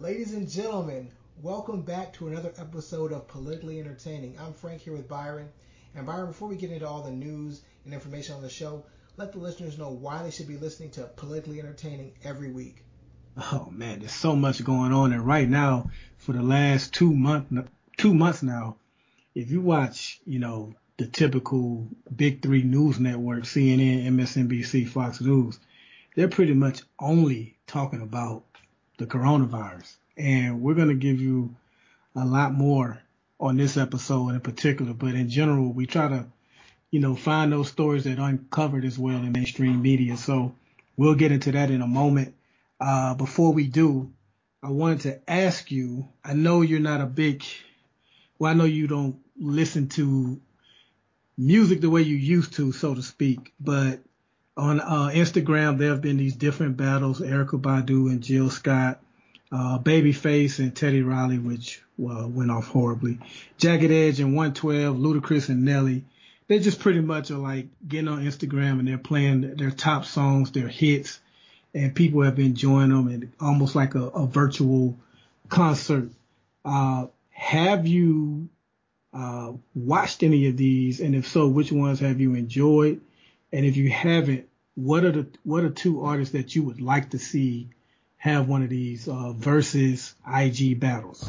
Ladies and gentlemen, welcome back to another episode of Politically Entertaining. I'm Frank here with Byron. And Byron, before we get into all the news and information on the show, let the listeners know why they should be listening to Politically Entertaining every week. Oh man, there's so much going on, and right now, for the last two month two months now, if you watch, you know, the typical big three news networks, CNN, MSNBC, Fox News, they're pretty much only talking about the coronavirus. And we're going to give you a lot more on this episode in particular, but in general, we try to, you know, find those stories that aren't covered as well in mainstream media. So we'll get into that in a moment. Uh, before we do, I wanted to ask you, I know you're not a big, well, I know you don't listen to music the way you used to, so to speak, but on uh, Instagram, there have been these different battles, Erykah Badu and Jill Scott, uh, Babyface and Teddy Riley, which well, went off horribly, Jagged Edge and 112, Ludacris and Nelly. They just pretty much are like getting on Instagram and they're playing their top songs, their hits, and people have been enjoying them and almost like a, a virtual concert. Uh, have you uh, watched any of these? And if so, which ones have you enjoyed? And if you haven't, what are the what are two artists that you would like to see have one of these uh, versus IG battles?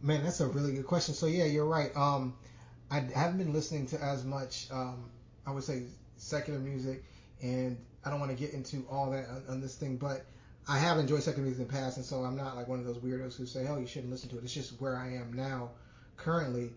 Man, that's a really good question. So yeah, you're right. Um, I haven't been listening to as much. Um, I would say secular music, and I don't want to get into all that on, on, this thing, but I have enjoyed secular music in the past, and so I'm not like one of those weirdos who say, "Oh, you shouldn't listen to it." It's just where I am now, currently.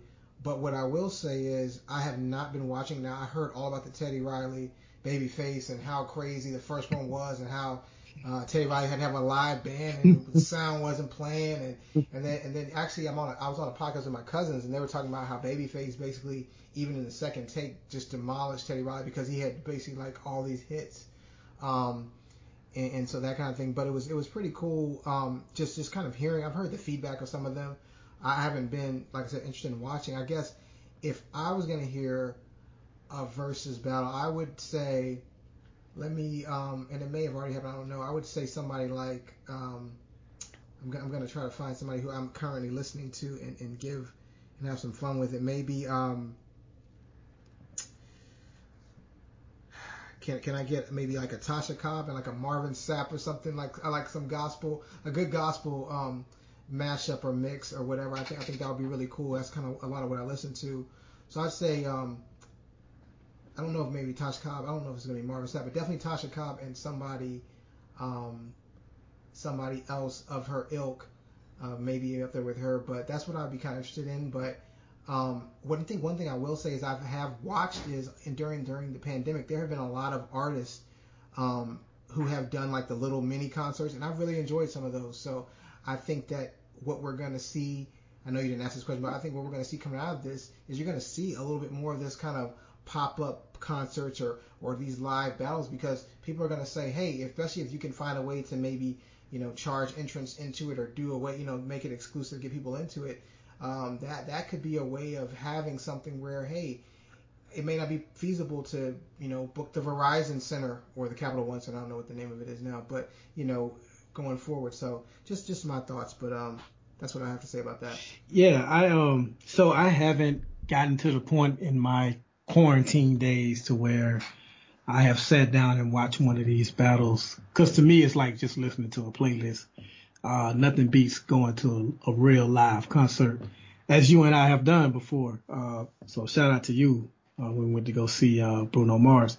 But what I will say is I have not been watching. Now I heard all about the Teddy Riley Babyface and how crazy the first one was and how uh, Teddy Riley had to have a live band and the sound wasn't playing and and then and then actually I'm on a, I was on a podcast with my cousins and they were talking about how Babyface basically even in the second take just demolished Teddy Riley because he had basically like all these hits. Um, and, and, so that kind of thing. But it was it was pretty cool. Um, just just kind of hearing. I've heard the feedback of some of them. I haven't been, like I said, interested in watching. I guess if I was gonna hear a versus battle, I would say, let me, um, and it may have already happened. I don't know. I would say somebody like, um, I'm, I'm gonna try to find somebody who I'm currently listening to and, and give and have some fun with it. Maybe, um, can can I get maybe like a Tasha Cobb and like a Marvin Sapp or something like I like some gospel, a good gospel um, mashup or mix or whatever. I think I think that would be really cool. That's kind of a lot of what I listen to. So I'd say um, I don't know if maybe Tasha Cobb. I don't know if it's gonna be Marvin Sapp, but definitely Tasha Cobb and somebody um, somebody else of her ilk. Uh, maybe up there with her, but that's what I'd be kind of interested in. But um, one thing, one thing I will say is I have watched is and during during the pandemic there have been a lot of artists um, who have done like the little mini concerts, and I've really enjoyed some of those. So I think that what we're going to see, I know you didn't ask this question, but I think what we're going to see coming out of this is you're going to see a little bit more of this kind of pop up concerts or, or these live battles because people are going to say, hey, especially if you can find a way to maybe, you know, charge entrance into it or do a way, you know, make it exclusive, get people into it. Um, that that could be a way of having something where, hey, it may not be feasible to, you know, book the Verizon Center or the Capital One Center. I don't know what the name of it is now, but you know, going forward. So just just my thoughts, but um, that's what I have to say about that. Yeah, I um, so I haven't gotten to the point in my quarantine days to where I have sat down and watched one of these battles. Cause to me, it's like just listening to a playlist. Uh, nothing beats going to a, a, real live concert, as you and I have done before. Uh, so shout out to you uh, when we went to go see uh, Bruno Mars.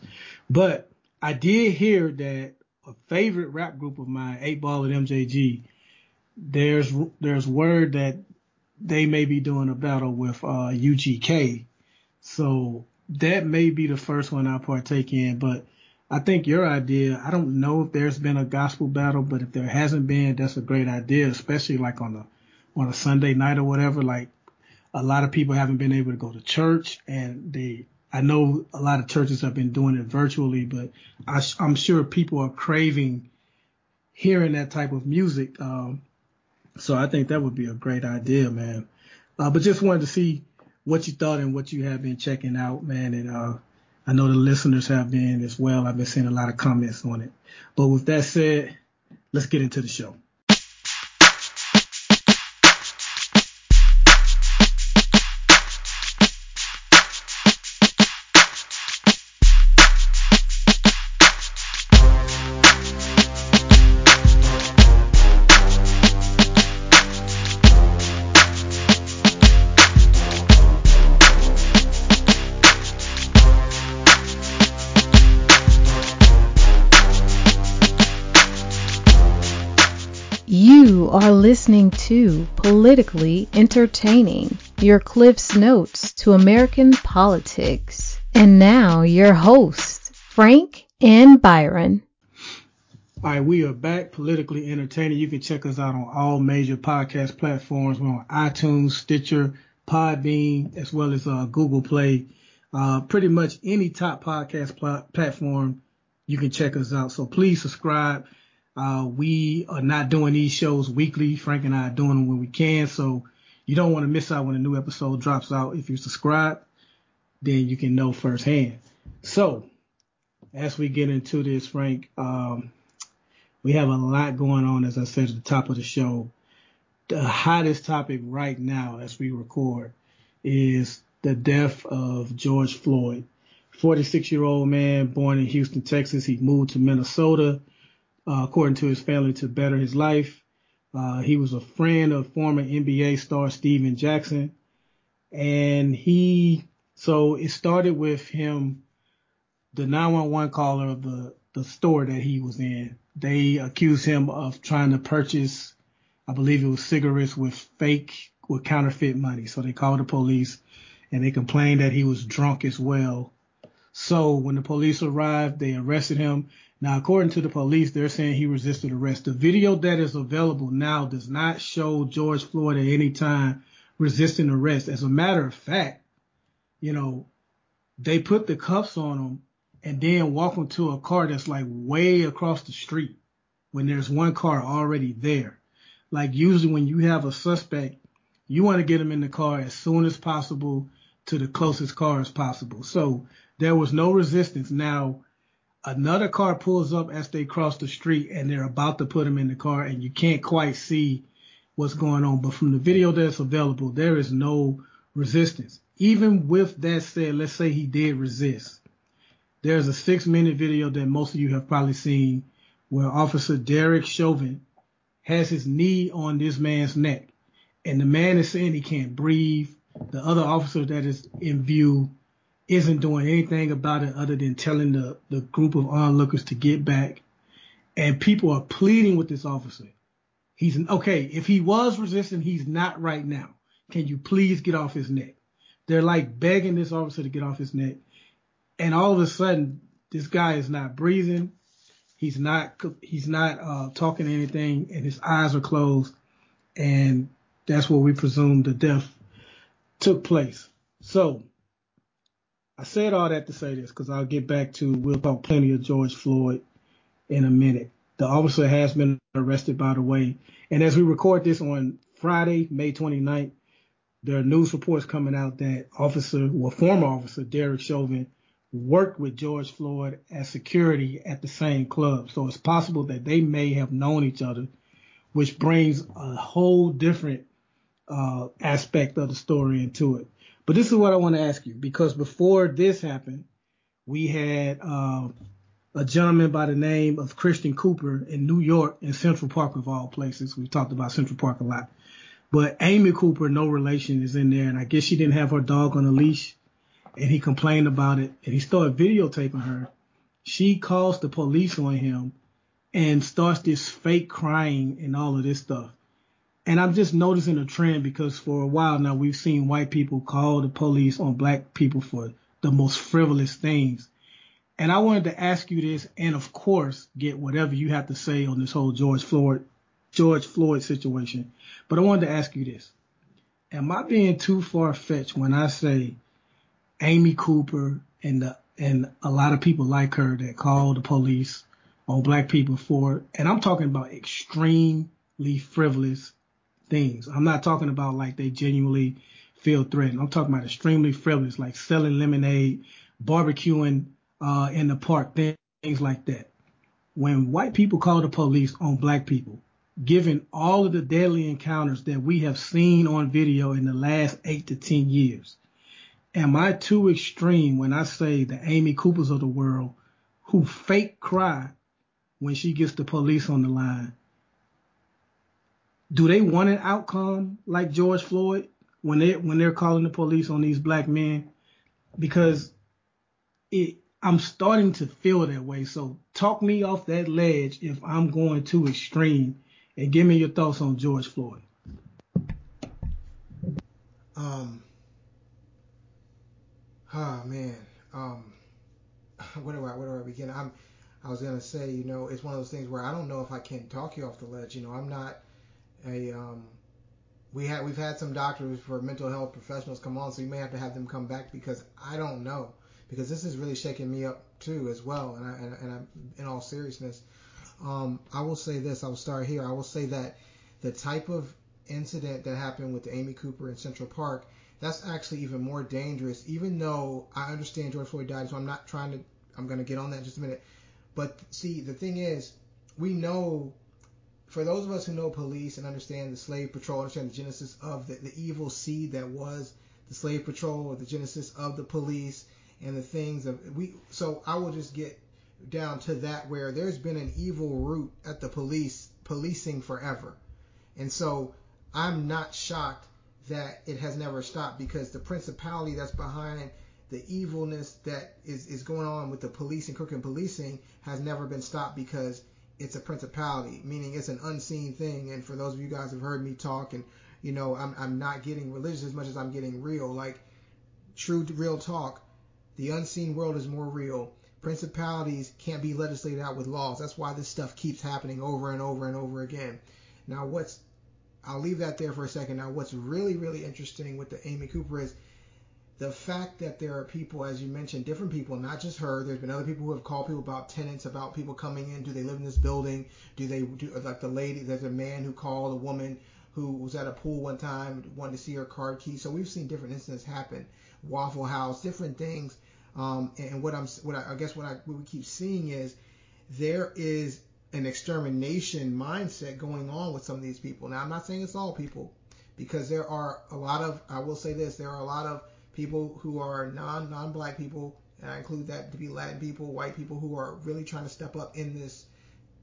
But I did hear that a favorite rap group of mine, 8Ball and MJG, there's there's word that they may be doing a battle with uh, UGK. So that may be the first one I partake in, but I think your idea, I don't know if there's been a gospel battle, but if there hasn't been, that's a great idea, especially like on a on a Sunday night or whatever. Like a lot of people haven't been able to go to church and they I know a lot of churches have been doing it virtually, but I, am sure people are craving hearing that type of music. Um, so I think that would be a great idea, man. Uh, but just wanted to see what you thought and what you have been checking out, man. And uh, I know the listeners have been as well. I've been seeing a lot of comments on it. But with that said, let's get into the show. Listening to Politically Entertaining, your Cliff's Notes to American politics. And now your hosts, Frank and Byron. All right, we are back politically entertaining. You can check us out on all major podcast platforms. We're on iTunes, Stitcher, Podbean, as well as uh, Google Play. Uh, pretty much any top podcast pl- platform, you can check us out. So please subscribe. Uh, we are not doing these shows weekly. Frank and I are doing them when we can. So you don't want to miss out when a new episode drops out. If you subscribe, then you can know firsthand. So as we get into this, Frank, um, we have a lot going on, as I said at the top of the show. The hottest topic right now as we record is the death of George Floyd. 46 year old man born in Houston, Texas. He moved to Minnesota uh, according to his family, to better his life. Uh, he was a friend of former NBA star Stephen Jackson. And he, so it started with him, the 911 caller of the, the store that he was in. They accused him of trying to purchase, I believe it was cigarettes with fake, with counterfeit money. So they called the police and they complained that he was drunk as well. So when the police arrived, they arrested him. Now, according to the police, they're saying he resisted arrest. The video that is available now does not show George Floyd at any time resisting arrest. As a matter of fact, you know, they put the cuffs on him and then walk him to a car that's like way across the street when there's one car already there. Like usually when you have a suspect, you want to get him in the car as soon as possible to the closest car as possible. So there was no resistance. Now, another car pulls up as they cross the street and they're about to put him in the car and you can't quite see what's going on. But from the video that's available, there is no resistance. Even with that said, let's say he did resist. There's a six minute video that most of you have probably seen where Officer Derek Chauvin has his knee on this man's neck and the man is saying he can't breathe. The other officer that is in view isn't doing anything about it other than telling the, the group of onlookers to get back. And people are pleading with this officer. He's okay. If he was resisting, he's not right now. Can you please get off his neck? They're like begging this officer to get off his neck. And all of a sudden, this guy is not breathing. He's not, he's not, uh, talking anything and his eyes are closed. And that's where we presume the death took place. So I said all that to say this because I'll get back to we'll talk plenty of George Floyd in a minute. The officer has been arrested, by the way. And as we record this on Friday, May 29th, there are news reports coming out that officer, well, former officer Derek Chauvin worked with George Floyd as security at the same club. So it's possible that they may have known each other, which brings a whole different uh, aspect of the story into it. But this is what I want to ask you because before this happened, we had uh, a gentleman by the name of Christian Cooper in New York in Central Park of all places. We've talked about Central Park a lot. But Amy Cooper, no relation, is in there, and I guess she didn't have her dog on a leash, and he complained about it, and he started videotaping her. She calls the police on him and starts this fake crying and all of this stuff. And I'm just noticing a trend because for a while now we've seen white people call the police on black people for the most frivolous things. And I wanted to ask you this and of course get whatever you have to say on this whole George Floyd George Floyd situation. But I wanted to ask you this. Am I being too far fetched when I say Amy Cooper and the and a lot of people like her that call the police on black people for and I'm talking about extremely frivolous things. I'm not talking about like they genuinely feel threatened. I'm talking about extremely frivolous, like selling lemonade, barbecuing uh, in the park, things like that. when white people call the police on black people, given all of the deadly encounters that we have seen on video in the last eight to 10 years, am I too extreme when I say the Amy Coopers of the world who fake cry when she gets the police on the line? Do they want an outcome like George Floyd when they when they're calling the police on these black men? Because it I'm starting to feel that way. So talk me off that ledge if I'm going too extreme and give me your thoughts on George Floyd. Um Oh man. Um where do I where do I begin? I'm I was gonna say, you know, it's one of those things where I don't know if I can talk you off the ledge. You know, I'm not a um we had we've had some doctors for mental health professionals come on, so you may have to have them come back because I don't know because this is really shaking me up too as well. And I and, and I'm in all seriousness, um, I will say this. I will start here. I will say that the type of incident that happened with Amy Cooper in Central Park, that's actually even more dangerous. Even though I understand George Floyd died, so I'm not trying to. I'm going to get on that in just a minute. But see, the thing is, we know for those of us who know police and understand the slave patrol, understand the genesis of the, the evil seed that was the slave patrol, the genesis of the police, and the things of we. So I will just get down to that where there's been an evil root at the police policing forever, and so I'm not shocked that it has never stopped because the principality that's behind the evilness that is, is going on with the police and crooked policing has never been stopped because it's a principality, meaning it's an unseen thing. And for those of you guys who've heard me talk, and you know, I'm, I'm not getting religious as much as I'm getting real. Like true real talk, the unseen world is more real. Principalities can't be legislated out with laws. That's why this stuff keeps happening over and over and over again. Now, what's I'll leave that there for a second. Now, what's really, really interesting with the Amy Cooper is the fact that there are people, as you mentioned, different people, not just her. There's been other people who have called people about tenants, about people coming in. Do they live in this building? Do they do like the lady? There's a man who called a woman who was at a pool one time, wanted to see her card key. So we've seen different incidents happen. Waffle House, different things. Um, and what I'm, what I, I guess what I what we keep seeing is there is an extermination mindset going on with some of these people. Now I'm not saying it's all people, because there are a lot of I will say this, there are a lot of people who are non non black people, and I include that to be Latin people, white people who are really trying to step up in this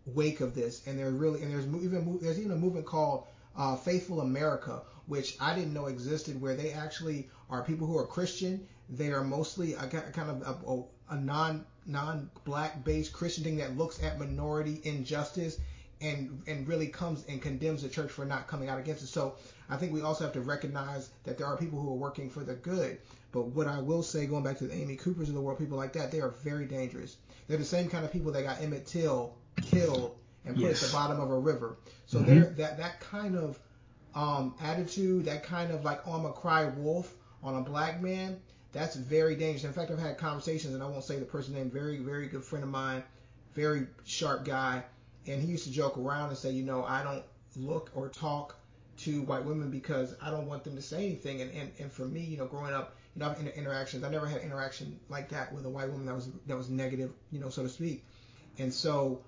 wake of this, and they're really and there's even there's even a movement called uh, Faithful America, which I didn't know existed, where they actually are people who are Christian. They are mostly a, kind of a, a non non black based Christian thing that looks at minority injustice and and really comes and condemns the church for not coming out against it. So I think we also have to recognize that there are people who are working for the good. But what I will say, going back to the Amy Coopers of the world, people like that, they are very dangerous. They're the same kind of people that got Emmett Till killed and put yes. at the bottom of a river. So mm-hmm. that that kind of um, attitude, that kind of like oh, I'm a cry wolf on a black man, that's very dangerous. In fact, I've had conversations, and I won't say the person name, very very good friend of mine, very sharp guy, and he used to joke around and say, you know, I don't look or talk to white women because I don't want them to say anything. And, and, and for me, you know, growing up, you know, in interactions, I never had interaction like that with a white woman that was that was negative, you know, so to speak. And so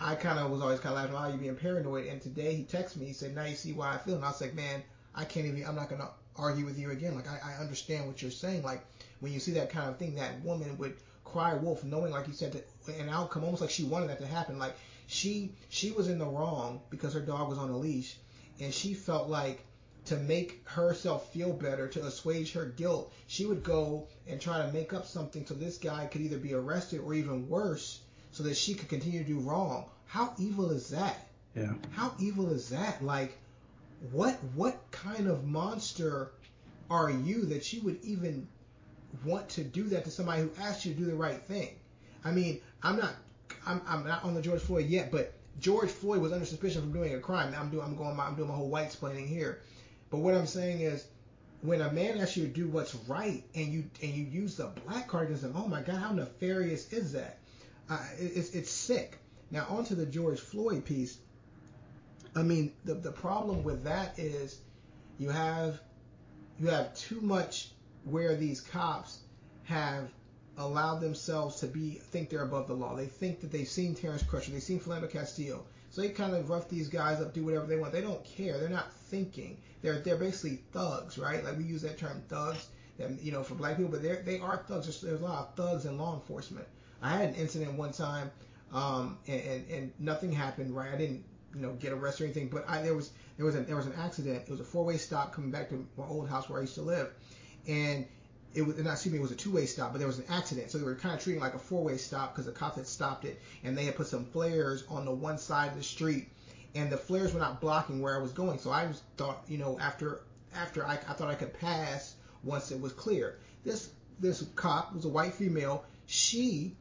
I kind of was always kind of laughing, "Oh, you being paranoid." And today he texted me. He said, "Now you see why I feel." And I was like, "Man, I can't even. I'm not gonna argue with you again. Like I, I understand what you're saying. Like when you see that kind of thing, that woman would cry wolf, knowing, like you said, that an outcome, almost like she wanted that to happen. Like she she was in the wrong because her dog was on a leash, and she felt like to make herself feel better, to assuage her guilt, she would go and try to make up something so this guy could either be arrested or even worse, so that she could continue to do wrong. How evil is that? Yeah. How evil is that? Like, what what kind of monster are you that you would even want to do that to somebody who asked you to do the right thing? I mean, I'm not I'm, I'm not on the George Floyd yet, but George Floyd was under suspicion from doing a crime. Now I'm doing I'm going my, I'm doing my whole white explaining here. But what I'm saying is when a man asks you to do what's right and you and you use the black card against him, oh my God, how nefarious is that? Uh, it, it's it's sick. Now onto the George Floyd piece. I mean, the the problem with that is you have you have too much where these cops have allow themselves to be think they're above the law. They think that they've seen Terrence Crutcher, they've seen Philando Castillo. So they kind of rough these guys up, do whatever they want. They don't care. They're not thinking. They're they're basically thugs, right? Like we use that term thugs, that, you know, for black people, but they they are thugs. There's, there's a lot of thugs in law enforcement. I had an incident one time, um, and, and and nothing happened, right? I didn't you know get arrested or anything, but I there was there was an there was an accident. It was a four way stop coming back to my old house where I used to live, and it was not excuse me, it was a two-way stop, but there was an accident, so they were kind of treating like a four-way stop because the cops had stopped it, and they had put some flares on the one side of the street, and the flares were not blocking where I was going, so I just thought, you know, after after I, I thought I could pass once it was clear. This this cop was a white female. She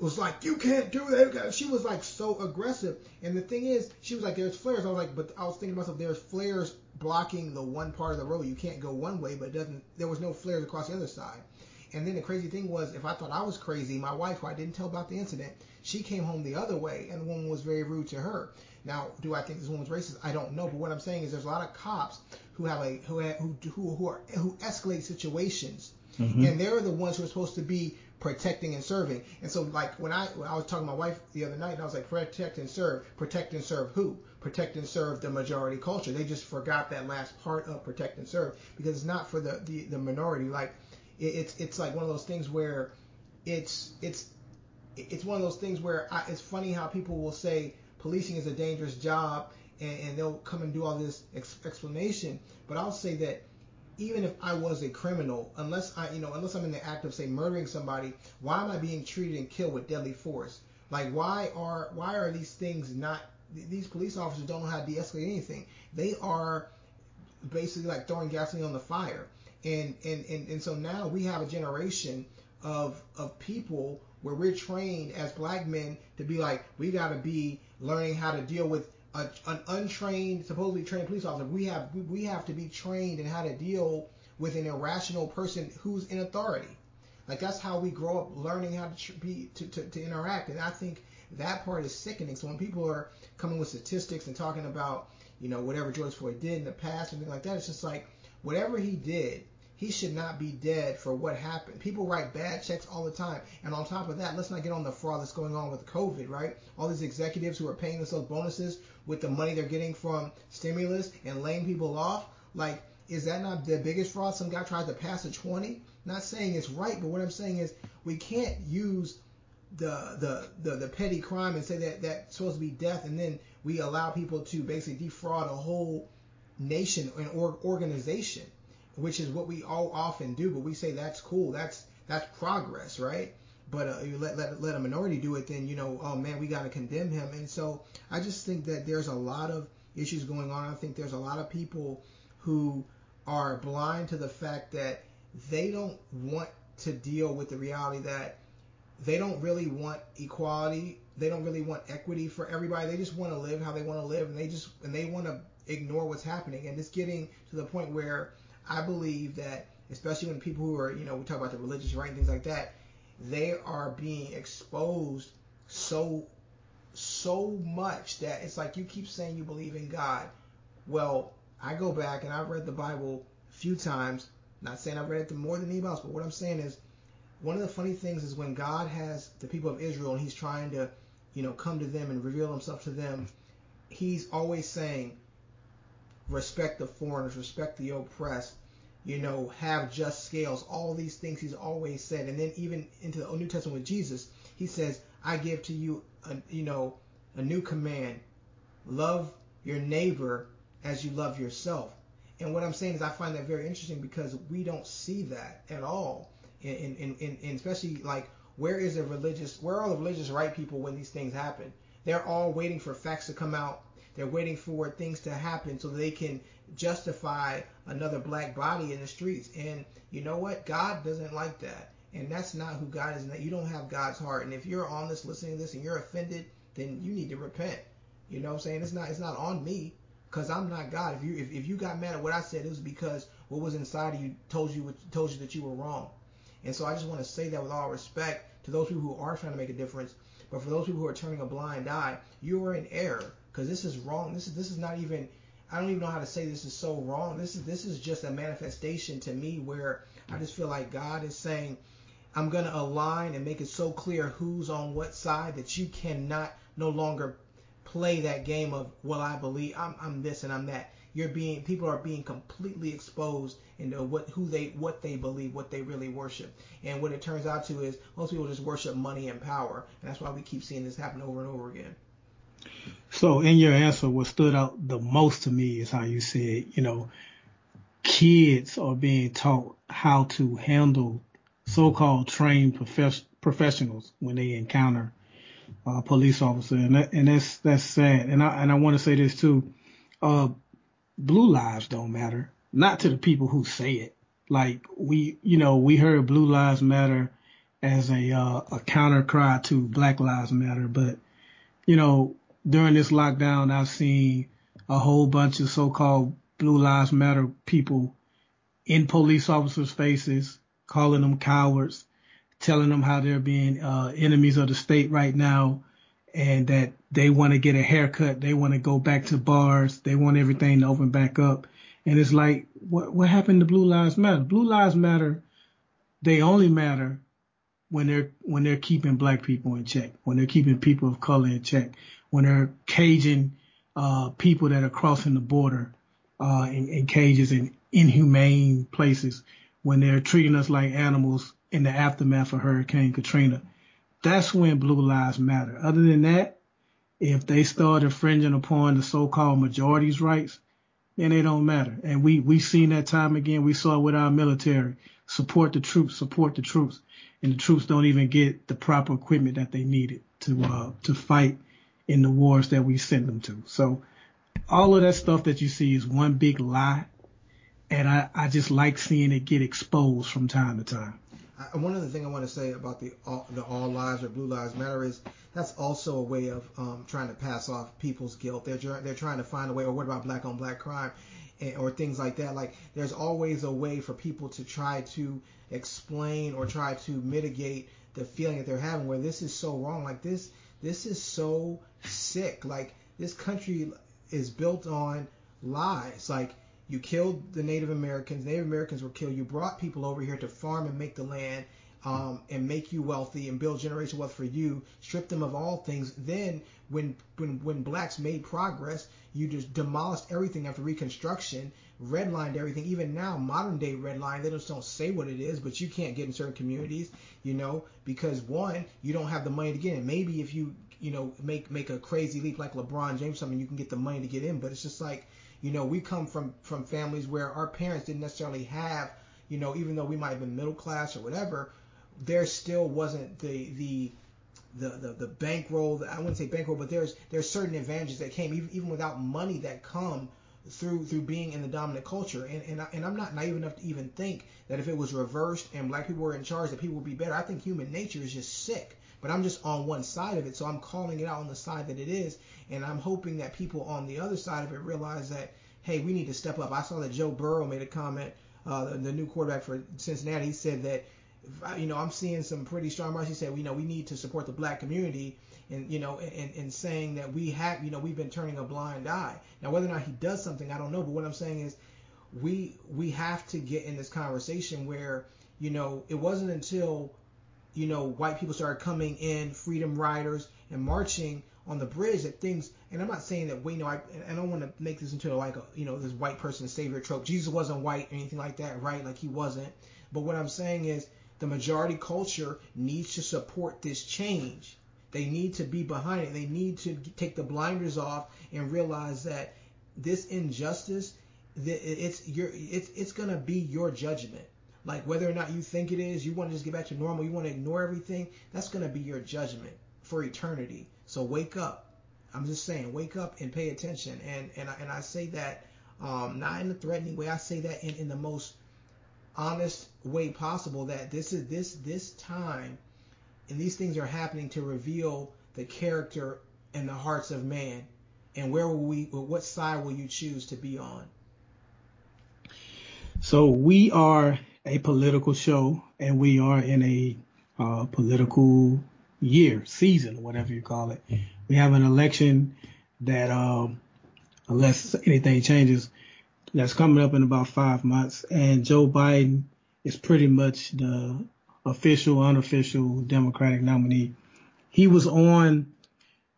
was like, you can't do that. She was like so aggressive. And the thing is, she was like, there's flares. I was like, but I was thinking to myself, there's flares blocking the one part of the road. You can't go one way, but it doesn't. There was no flares across the other side. And then the crazy thing was, if I thought I was crazy, my wife, who I didn't tell about the incident, she came home the other way, and the woman was very rude to her. Now, do I think this woman's racist? I don't know. But what I'm saying is, there's a lot of cops who have a who have, who who who are who escalate situations, mm-hmm. and they're the ones who are supposed to be protecting and serving. And so, like when I when I was talking to my wife the other night, and I was like, protect and serve. Protect and serve who? Protect and serve the majority culture. They just forgot that last part of protect and serve because it's not for the the, the minority. Like it, it's it's like one of those things where it's it's it's one of those things where I, it's funny how people will say policing is a dangerous job and, and they'll come and do all this ex- explanation. But I'll say that even if I was a criminal, unless I, you know, unless I'm in the act of say murdering somebody, why am I being treated and killed with deadly force? Like why are why are these things not? These police officers don't know how to de-escalate anything. They are basically like throwing gasoline on the fire. And and and, and so now we have a generation of of people where we're trained as black men to be like we got to be learning how to deal with a, an untrained, supposedly trained police officer. We have we have to be trained in how to deal with an irrational person who's in authority. Like that's how we grow up learning how to be to, to, to interact. And I think that part is sickening. So when people are coming with statistics and talking about you know whatever George Floyd did in the past and things like that, it's just like whatever he did he should not be dead for what happened. People write bad checks all the time. And on top of that, let's not get on the fraud that's going on with COVID, right? All these executives who are paying themselves bonuses with the money they're getting from stimulus and laying people off. Like, is that not the biggest fraud? Some guy tried to pass a 20. Not saying it's right, but what I'm saying is we can't use the the the, the petty crime and say that that's supposed to be death, and then we allow people to basically defraud a whole nation and or organization which is what we all often do, but we say that's cool, that's that's progress, right? But uh, you let, let let a minority do it, then you know, oh man, we got to condemn him. And so I just think that there's a lot of issues going on. I think there's a lot of people who are blind to the fact that they don't want to deal with the reality that they don't really want equality. They don't really want equity for everybody. They just want to live how they want to live, and they just and they want to ignore what's happening. And it's getting to the point where I believe that especially when people who are, you know, we talk about the religious right and things like that, they are being exposed so so much that it's like you keep saying you believe in God. Well, I go back and I've read the Bible a few times. Not saying I've read it more than anybody else, but what I'm saying is one of the funny things is when God has the people of Israel and He's trying to, you know, come to them and reveal Himself to them, He's always saying, respect the foreigners, respect the oppressed, you know, have just scales, all these things he's always said. And then even into the New Testament with Jesus, he says, I give to you, a, you know, a new command. Love your neighbor as you love yourself. And what I'm saying is I find that very interesting because we don't see that at all. In, in especially like where is the religious where are the religious right people when these things happen? They're all waiting for facts to come out they're waiting for things to happen so they can justify another black body in the streets. And you know what? God doesn't like that. And that's not who God is. And you don't have God's heart. And if you're on this, listening to this, and you're offended, then you need to repent. You know what I'm saying? It's not it's not on me because I'm not God. If you if, if you got mad at what I said, it was because what was inside of you told you told you that you were wrong. And so I just want to say that with all respect to those people who are trying to make a difference. But for those people who are turning a blind eye, you are in error because this is wrong. This is this is not even. I don't even know how to say this is so wrong. This is this is just a manifestation to me where I just feel like God is saying, I'm to align and make it so clear who's on what side that you cannot no longer play that game of well I believe I'm, I'm this and I'm that. You're being people are being completely exposed into what who they what they believe, what they really worship. And what it turns out to is most people just worship money and power. And that's why we keep seeing this happen over and over again. So in your answer, what stood out the most to me is how you said, you know, kids are being taught how to handle so-called trained profes- professionals when they encounter uh, police officer, and that, and that's that's sad. And I and I want to say this too, uh, blue lives don't matter, not to the people who say it. Like we, you know, we heard blue lives matter as a uh, a counter cry to Black Lives Matter, but you know, during this lockdown, I've seen a whole bunch of so-called Blue Lives Matter people in police officers' faces, calling them cowards, telling them how they're being uh, enemies of the state right now, and that they want to get a haircut, they want to go back to bars, they want everything to open back up. And it's like, what what happened to Blue Lives Matter? Blue Lives Matter, they only matter when they're when they're keeping black people in check, when they're keeping people of color in check, when they're caging uh, people that are crossing the border uh, in, in cages in inhumane places, when they're treating us like animals in the aftermath of Hurricane Katrina. That's when blue lives matter. Other than that, if they start infringing upon the so-called majority's rights, then they don't matter. And we we seen that time again. We saw it with our military. Support the troops, support the troops, and the troops don't even get the proper equipment that they needed to uh, to fight in the wars that we send them to. So all of that stuff that you see is one big lie. And I, I just like seeing it get exposed from time to time. I, one other thing I want to say about the all, the all lives or blue lives matter is that's also a way of um, trying to pass off people's guilt. They're they're trying to find a way. Or what about black on black crime? or things like that. Like there's always a way for people to try to explain or try to mitigate the feeling that they're having where this is so wrong. Like this this is so sick. Like this country is built on lies. Like you killed the Native Americans. Native Americans were killed. You brought people over here to farm and make the land um, and make you wealthy and build generational wealth for you. Strip them of all things. Then when when when blacks made progress, you just demolished everything after Reconstruction, redlined everything. Even now, modern day redline, they just don't say what it is, but you can't get in certain communities, you know, because one, you don't have the money to get in. Maybe if you you know make make a crazy leap like LeBron James, something you can get the money to get in. But it's just like you know we come from from families where our parents didn't necessarily have you know even though we might have been middle class or whatever, there still wasn't the the the, the, the bankroll, I wouldn't say bankroll, but there's there's certain advantages that came even, even without money that come through through being in the dominant culture. And and, I, and I'm not naive enough to even think that if it was reversed and black people were in charge, that people would be better. I think human nature is just sick. But I'm just on one side of it, so I'm calling it out on the side that it is, and I'm hoping that people on the other side of it realize that hey, we need to step up. I saw that Joe Burrow made a comment, uh, the, the new quarterback for Cincinnati. He said that you know, I'm seeing some pretty strong marks. He said, you know, we need to support the black community and, you know, and, and saying that we have, you know, we've been turning a blind eye. Now, whether or not he does something, I don't know. But what I'm saying is we, we have to get in this conversation where, you know, it wasn't until, you know, white people started coming in, freedom riders and marching on the bridge that things, and I'm not saying that we you know, I, I don't want to make this into like a, you know, this white person savior trope. Jesus wasn't white or anything like that, right? Like he wasn't. But what I'm saying is the majority culture needs to support this change. They need to be behind it. They need to take the blinders off and realize that this injustice, it's your, it's it's gonna be your judgment. Like whether or not you think it is, you want to just get back to normal, you want to ignore everything. That's gonna be your judgment for eternity. So wake up. I'm just saying, wake up and pay attention. And and I, and I say that um, not in a threatening way. I say that in, in the most honest way possible that this is this this time and these things are happening to reveal the character and the hearts of man. And where will we what side will you choose to be on? So we are a political show and we are in a uh, political year season whatever you call it. We have an election that um, unless anything changes that's coming up in about five months, and Joe Biden is pretty much the official, unofficial Democratic nominee. He was on,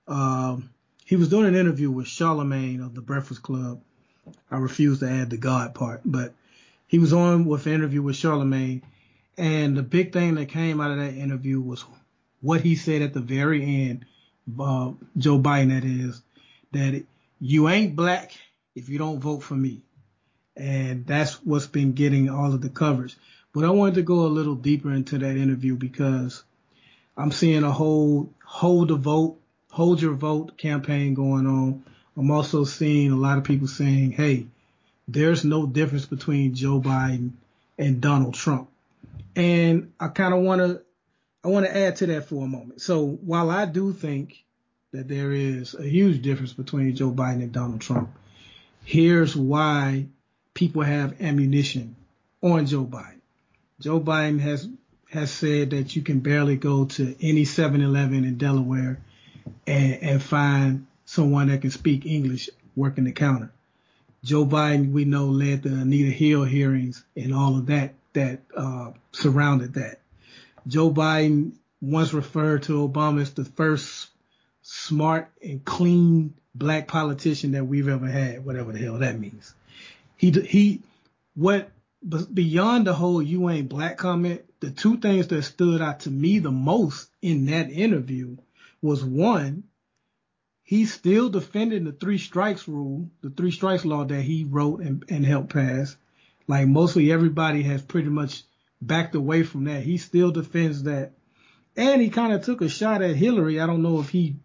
uh, he was doing an interview with Charlemagne of the Breakfast Club. I refuse to add the God part, but he was on with an interview with Charlemagne. And the big thing that came out of that interview was what he said at the very end, uh, Joe Biden, that is, that you ain't black if you don't vote for me. And that's what's been getting all of the coverage. But I wanted to go a little deeper into that interview because I'm seeing a whole hold the vote, hold your vote campaign going on. I'm also seeing a lot of people saying, hey, there's no difference between Joe Biden and Donald Trump. And I kind of want to, I want to add to that for a moment. So while I do think that there is a huge difference between Joe Biden and Donald Trump, here's why people have ammunition on Joe Biden. Joe Biden has has said that you can barely go to any 7-Eleven in Delaware and, and find someone that can speak English working the counter. Joe Biden, we know, led the Anita Hill hearings and all of that that uh, surrounded that. Joe Biden once referred to Obama as the first smart and clean black politician that we've ever had, whatever the hell that means. He he what beyond the whole you ain't black comment, the two things that stood out to me the most in that interview was one, he's still defending the three strikes rule, the three strikes law that he wrote and, and helped pass. Like mostly everybody has pretty much backed away from that. He still defends that. And he kind of took a shot at Hillary. I don't know if he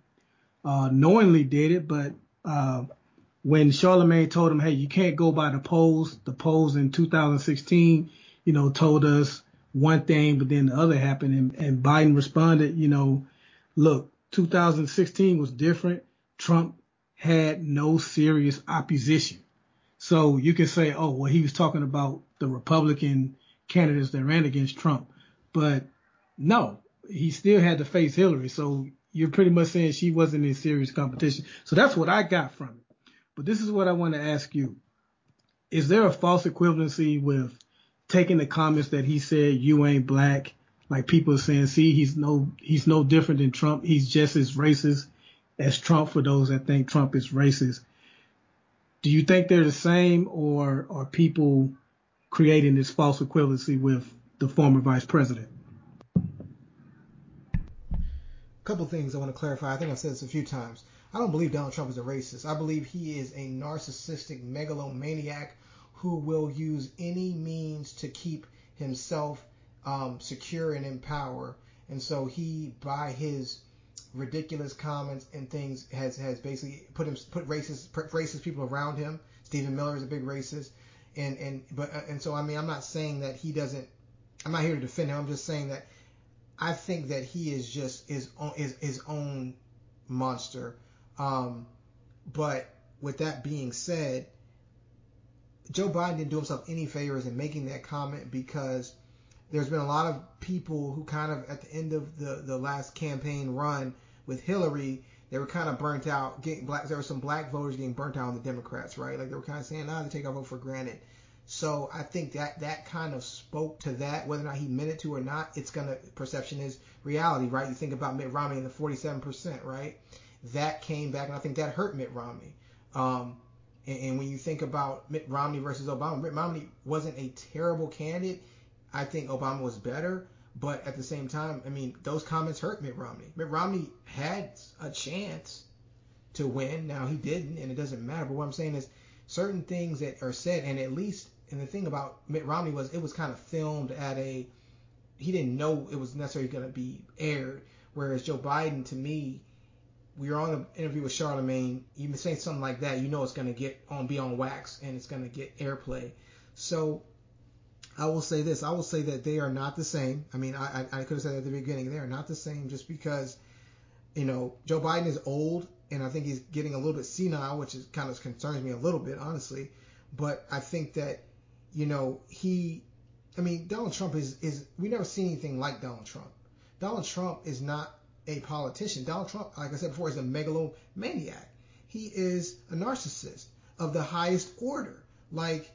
uh, knowingly did it, but uh, when Charlemagne told him, hey, you can't go by the polls, the polls in 2016, you know, told us one thing, but then the other happened. And, and Biden responded, you know, look, 2016 was different. Trump had no serious opposition. So you can say, oh, well, he was talking about the Republican candidates that ran against Trump. But no, he still had to face Hillary. So you're pretty much saying she wasn't in serious competition. So that's what I got from it. But this is what I want to ask you. Is there a false equivalency with taking the comments that he said you ain't black? Like people are saying, see, he's no he's no different than Trump. He's just as racist as Trump for those that think Trump is racist. Do you think they're the same or are people creating this false equivalency with the former vice president? A couple things I want to clarify. I think I've said this a few times. I don't believe Donald Trump is a racist. I believe he is a narcissistic megalomaniac who will use any means to keep himself um, secure and in power. And so he, by his ridiculous comments and things, has has basically put him put racist racist people around him. Stephen Miller is a big racist, and and but uh, and so I mean I'm not saying that he doesn't. I'm not here to defend him. I'm just saying that I think that he is just his own, is his own monster um, but with that being said, Joe Biden didn't do himself any favors in making that comment because there's been a lot of people who kind of at the end of the, the last campaign run with Hillary, they were kind of burnt out. Getting black, there were some black voters getting burnt out on the Democrats, right? Like they were kind of saying, "Ah, they take our vote for granted." So I think that that kind of spoke to that. Whether or not he meant it to or not, it's gonna perception is reality, right? You think about Mitt Romney and the 47%, right? That came back, and I think that hurt Mitt Romney. Um, and, and, when you think about Mitt Romney versus Obama, Mitt Romney wasn't a terrible candidate. I think Obama was better, but at the same time, I mean, those comments hurt Mitt Romney. Mitt Romney had a chance to win. Now he didn't, and it doesn't matter. But what I'm saying is, certain things that are said, and at least, and the thing about Mitt Romney was it was kind of filmed at a, he didn't know it was necessarily going to be aired. Whereas Joe Biden, to me, we are on an interview with Charlemagne, you say something like that, you know it's going to get on be on wax and it's going to get airplay. So I will say this: I will say that they are not the same. I mean, I, I could have said at the beginning they are not the same just because you know Joe Biden is old and I think he's getting a little bit senile, which is kind of concerns me a little bit, honestly. But I think that you know he, I mean, Donald Trump is is we never seen anything like Donald Trump. Donald Trump is not a politician. Donald Trump, like I said before, is a megalomaniac. He is a narcissist of the highest order. Like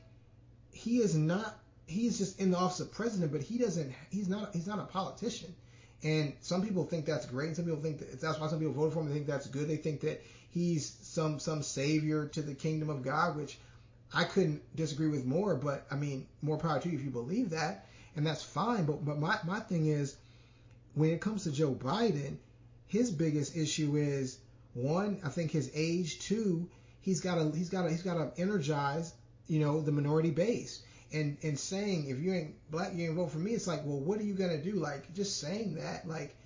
he is not he's just in the office of president, but he doesn't. He's not. He's not a politician. And some people think that's great. And some people think that that's why some people voted for him. They think that's good. They think that he's some some savior to the kingdom of God, which I couldn't disagree with more. But I mean, more power to you if you believe that, and that's fine. But but my my thing is, when it comes to Joe Biden, his biggest issue is one, I think his age. Two, he's got to he's got to he's got to energize you know the minority base and and saying if you ain't black you ain't vote for me it's like well what are you gonna do like just saying that like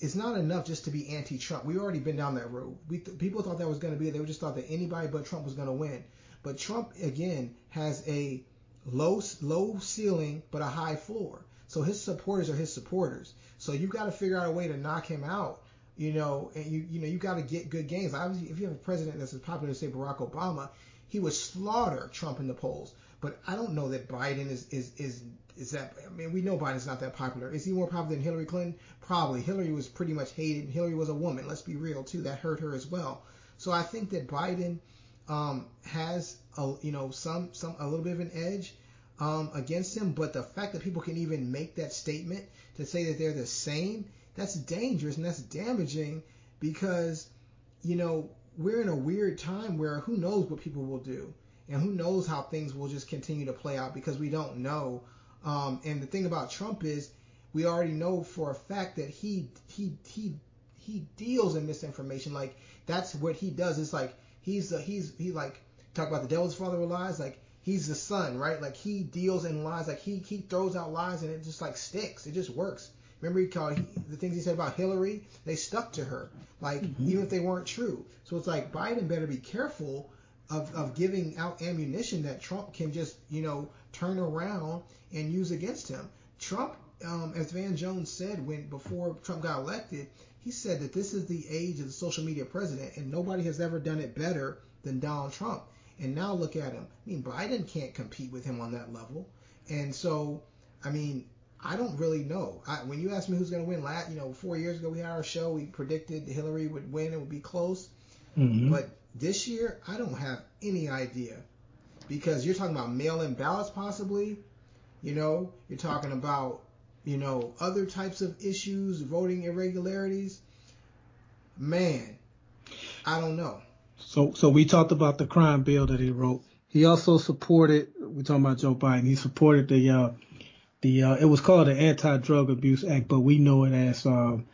it's not enough just to be anti-Trump. We've already been down that road. We th- people thought that was going to be. They just thought that anybody but Trump was going to win. But Trump again has a low low ceiling but a high floor. So his supporters are his supporters. So you got to figure out a way to knock him out. You know, and you you know you got to get good gains. Obviously, if you have a president that's as popular as say Barack Obama, he would slaughter Trump in the polls. But I don't know that Biden is is is is that. I mean, we know Biden's not that popular. Is he more popular than Hillary Clinton? Probably. Hillary was pretty much hated. and Hillary was a woman. Let's be real too. That hurt her as well. So I think that Biden um, has a you know some some a little bit of an edge um, against him. But the fact that people can even make that statement to say that they're the same, that's dangerous and that's damaging because you know we're in a weird time where who knows what people will do and who knows how things will just continue to play out because we don't know. Um, and the thing about Trump is, we already know for a fact that he he he he deals in misinformation. Like that's what he does. It's like he's a, he's he like talk about the devil's father of lies. Like he's the son, right? Like he deals in lies. Like he he throws out lies and it just like sticks. It just works. Remember he called he, the things he said about Hillary. They stuck to her, like mm-hmm. even if they weren't true. So it's like Biden better be careful of, of giving out ammunition that Trump can just, you know, turn around and use against him. Trump, um, as Van Jones said when before Trump got elected, he said that this is the age of the social media president, and nobody has ever done it better than Donald Trump. And now look at him. I mean, Biden can't compete with him on that level. And so, I mean, I don't really know. I, when you asked me who's going to win, last, you know, four years ago we had our show. We predicted Hillary would win. It would be close. Mm-hmm. But this year, I don't have any idea because you're talking about mail-in ballots possibly. You know, you're talking about you know other types of issues, voting irregularities. Man, I don't know. So, so we talked about the crime bill that he wrote. He also supported. We're talking about Joe Biden. He supported the uh, the uh, it was called the Anti-Drug Abuse Act, but we know it as um,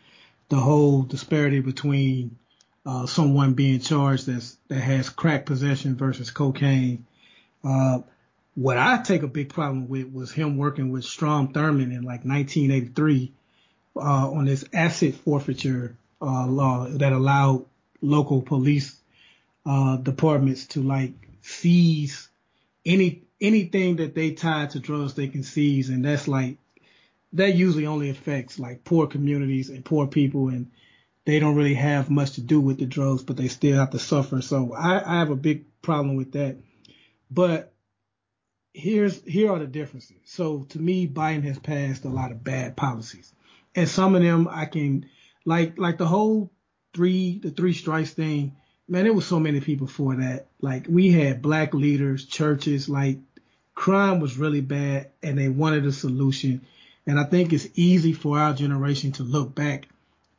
the whole disparity between uh, someone being charged that's, that has crack possession versus cocaine. Uh, what I take a big problem with was him working with Strom Thurmond in like 1983 uh, on this asset forfeiture uh, law that allowed local police uh, departments to like seize any anything that they tie to drugs they can seize, and that's like that usually only affects like poor communities and poor people and they don't really have much to do with the drugs, but they still have to suffer. So I, I have a big problem with that. But here's here are the differences. So to me, Biden has passed a lot of bad policies, and some of them I can like like the whole three the three strikes thing. Man, there was so many people for that. Like we had black leaders, churches, like crime was really bad, and they wanted a solution. And I think it's easy for our generation to look back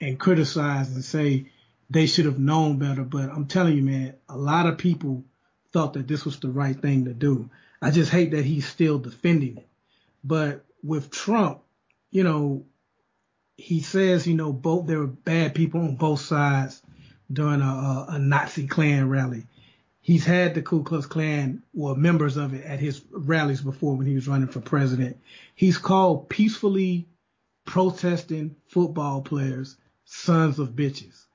and criticize and say they should have known better. But I'm telling you, man, a lot of people thought that this was the right thing to do. I just hate that he's still defending it. But with Trump, you know, he says, you know, both there were bad people on both sides during a, a Nazi Klan rally. He's had the Ku Klux Klan or members of it at his rallies before when he was running for president. He's called peacefully protesting football players sons of bitches.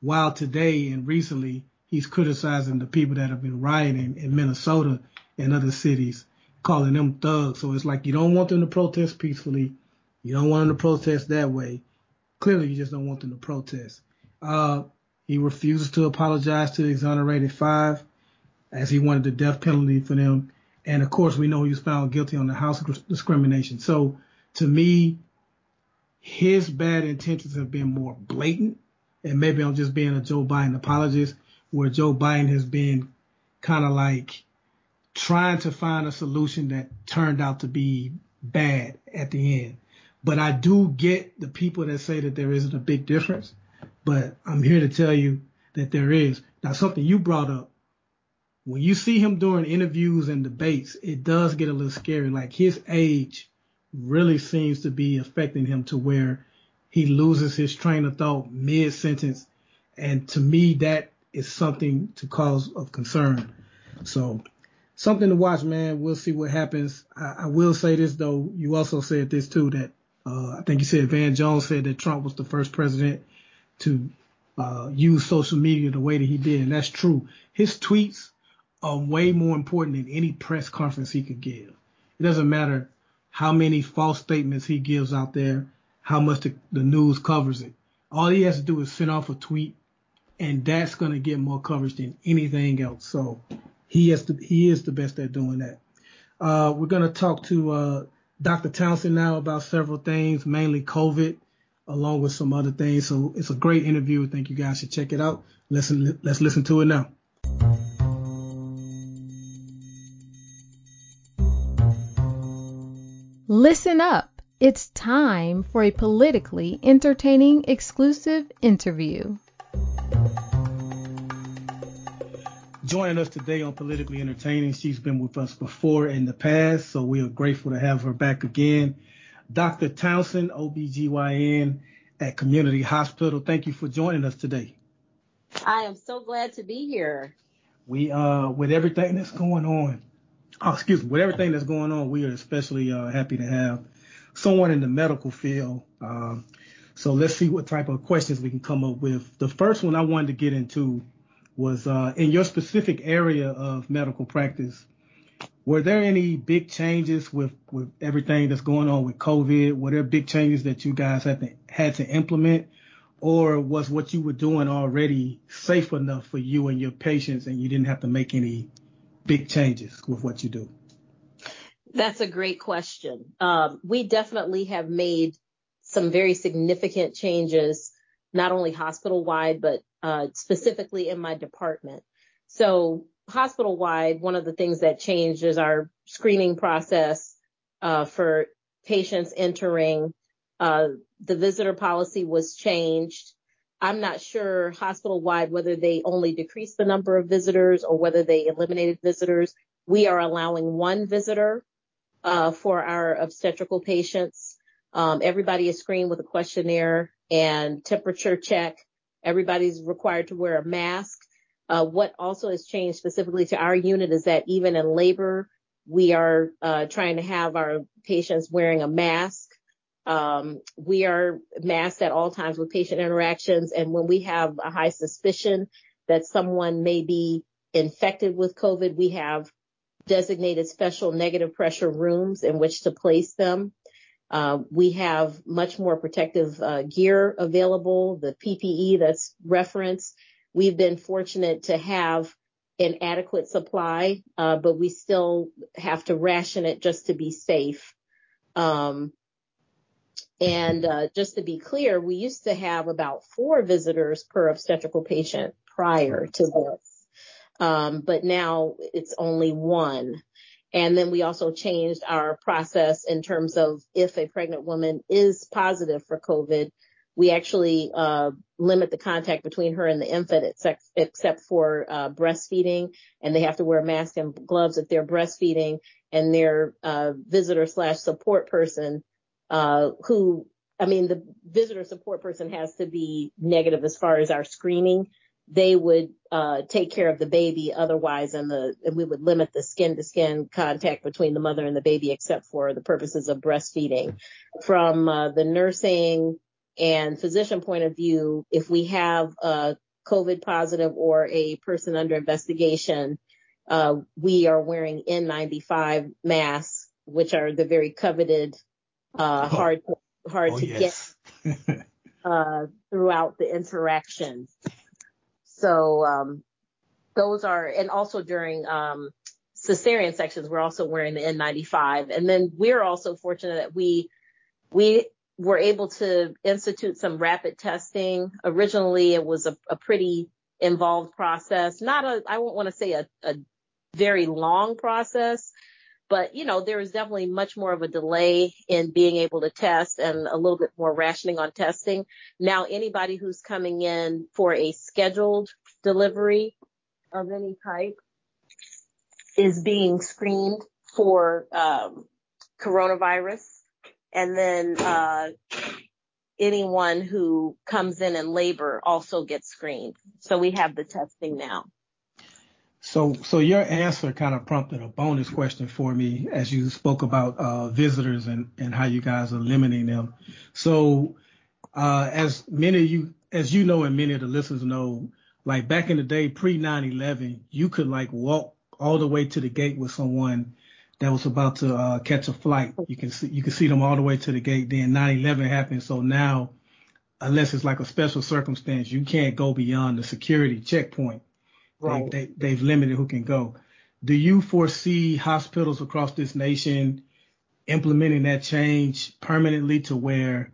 While today and recently he's criticizing the people that have been rioting in Minnesota and other cities, calling them thugs. So it's like you don't want them to protest peacefully. You don't want them to protest that way. Clearly, you just don't want them to protest. Uh, he refuses to apologize to the exonerated five, as he wanted the death penalty for them. And of course, we know he was found guilty on the house discrimination. So to me, his bad intentions have been more blatant, and maybe I'm just being a Joe Biden apologist, where Joe Biden has been kind of like trying to find a solution that turned out to be bad at the end. But I do get the people that say that there isn't a big difference. But I'm here to tell you that there is. Now, something you brought up, when you see him during interviews and debates, it does get a little scary. Like his age really seems to be affecting him to where he loses his train of thought mid sentence. And to me, that is something to cause of concern. So something to watch, man. We'll see what happens. I, I will say this though. You also said this too, that, uh, I think you said Van Jones said that Trump was the first president to, uh, use social media the way that he did. And that's true. His tweets are way more important than any press conference he could give. It doesn't matter how many false statements he gives out there, how much the, the news covers it. All he has to do is send off a tweet and that's going to get more coverage than anything else. So he is the, he is the best at doing that. Uh, we're going to talk to, uh, Dr. Townsend now about several things, mainly COVID, along with some other things. So it's a great interview. I think you guys should check it out. Listen, let's listen to it now. Listen up. It's time for a politically entertaining exclusive interview. Joining us today on Politically Entertaining, she's been with us before in the past, so we are grateful to have her back again. Dr. Townsend, OBGYN at Community Hospital. Thank you for joining us today. I am so glad to be here. We, uh, with everything that's going on, oh, excuse me, with everything that's going on, we are especially uh, happy to have someone in the medical field. Um, so let's see what type of questions we can come up with. The first one I wanted to get into was uh, in your specific area of medical practice. Were there any big changes with, with everything that's going on with COVID? Were there big changes that you guys had to, had to implement? Or was what you were doing already safe enough for you and your patients and you didn't have to make any big changes with what you do? That's a great question. Um, we definitely have made some very significant changes, not only hospital wide, but uh, specifically in my department. So hospital wide, one of the things that changed is our screening process uh, for patients entering. Uh, the visitor policy was changed. I'm not sure hospital wide whether they only decreased the number of visitors or whether they eliminated visitors. We are allowing one visitor uh, for our obstetrical patients. Um, everybody is screened with a questionnaire and temperature check. Everybody's required to wear a mask. Uh, what also has changed specifically to our unit is that even in labor, we are uh, trying to have our patients wearing a mask. Um, we are masked at all times with patient interactions. And when we have a high suspicion that someone may be infected with COVID, we have designated special negative pressure rooms in which to place them. Uh, we have much more protective gear available, the PPE that's referenced. We've been fortunate to have an adequate supply, uh, but we still have to ration it just to be safe. Um, and uh, just to be clear, we used to have about four visitors per obstetrical patient prior to this, um, but now it's only one. And then we also changed our process in terms of if a pregnant woman is positive for COVID, we actually uh, limit the contact between her and the infant except, except for uh, breastfeeding, and they have to wear a mask and gloves if they're breastfeeding, and their uh, visitor slash support person uh, who, I mean, the visitor support person has to be negative as far as our screening. They would uh, take care of the baby otherwise, and the and we would limit the skin to skin contact between the mother and the baby, except for the purposes of breastfeeding. From uh, the nursing and physician point of view, if we have a COVID positive or a person under investigation, uh, we are wearing N95 masks, which are the very coveted uh, oh. hard to, hard oh, to yes. get uh, throughout the interaction. So um, those are, and also during um, cesarean sections, we're also wearing the N95. And then we're also fortunate that we we were able to institute some rapid testing. Originally, it was a, a pretty involved process. Not a, I won't want to say a, a very long process. But, you know, there is definitely much more of a delay in being able to test and a little bit more rationing on testing. Now, anybody who's coming in for a scheduled delivery of any type is being screened for um, coronavirus. And then uh, anyone who comes in in labor also gets screened. So we have the testing now. So, so your answer kind of prompted a bonus question for me as you spoke about uh, visitors and, and how you guys are limiting them. So, uh, as many of you, as you know, and many of the listeners know, like back in the day, pre 9/11, you could like walk all the way to the gate with someone that was about to uh, catch a flight. You can see you can see them all the way to the gate. Then 9/11 happened, so now, unless it's like a special circumstance, you can't go beyond the security checkpoint. Right. They, they, they've limited who can go. Do you foresee hospitals across this nation implementing that change permanently to where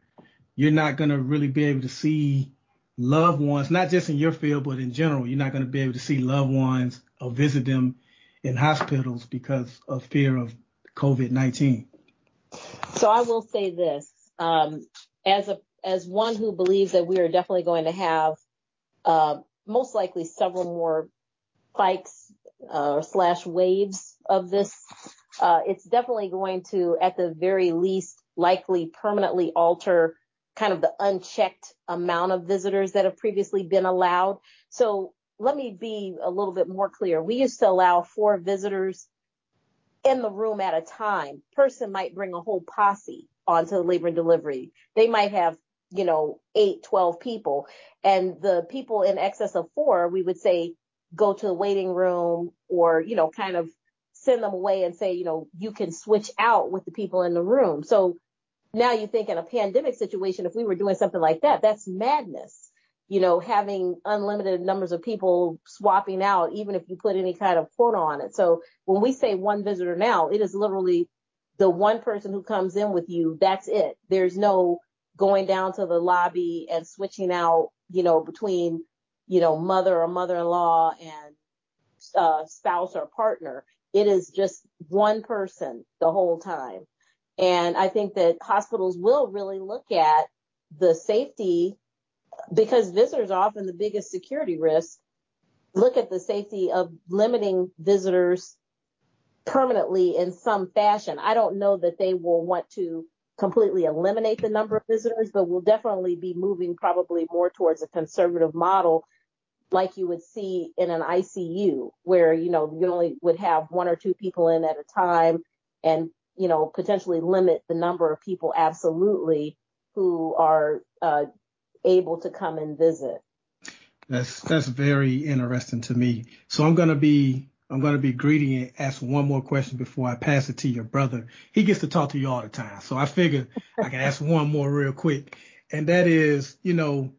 you're not going to really be able to see loved ones, not just in your field, but in general, you're not going to be able to see loved ones or visit them in hospitals because of fear of COVID-19? So I will say this, um, as a, as one who believes that we are definitely going to have, uh, most likely several more spikes, uh, slash waves of this, uh, it's definitely going to, at the very least, likely permanently alter kind of the unchecked amount of visitors that have previously been allowed. So let me be a little bit more clear. We used to allow four visitors in the room at a time. Person might bring a whole posse onto the labor and delivery. They might have, you know, eight, 12 people. And the people in excess of four, we would say, go to the waiting room or, you know, kind of send them away and say, you know, you can switch out with the people in the room. So now you think in a pandemic situation, if we were doing something like that, that's madness you know, having unlimited numbers of people swapping out, even if you put any kind of quota on it. So when we say one visitor now, it is literally the one person who comes in with you. That's it. There's no going down to the lobby and switching out, you know, between, you know, mother or mother-in-law and uh, spouse or partner. It is just one person the whole time. And I think that hospitals will really look at the safety because visitors are often the biggest security risk, look at the safety of limiting visitors permanently in some fashion. I don't know that they will want to completely eliminate the number of visitors, but we'll definitely be moving probably more towards a conservative model like you would see in an ICU where, you know, you only would have one or two people in at a time and, you know, potentially limit the number of people absolutely who are uh, able to come and visit. That's that's very interesting to me. So I'm gonna be I'm gonna be greedy and ask one more question before I pass it to your brother. He gets to talk to you all the time, so I figure I can ask one more real quick, and that is, you know,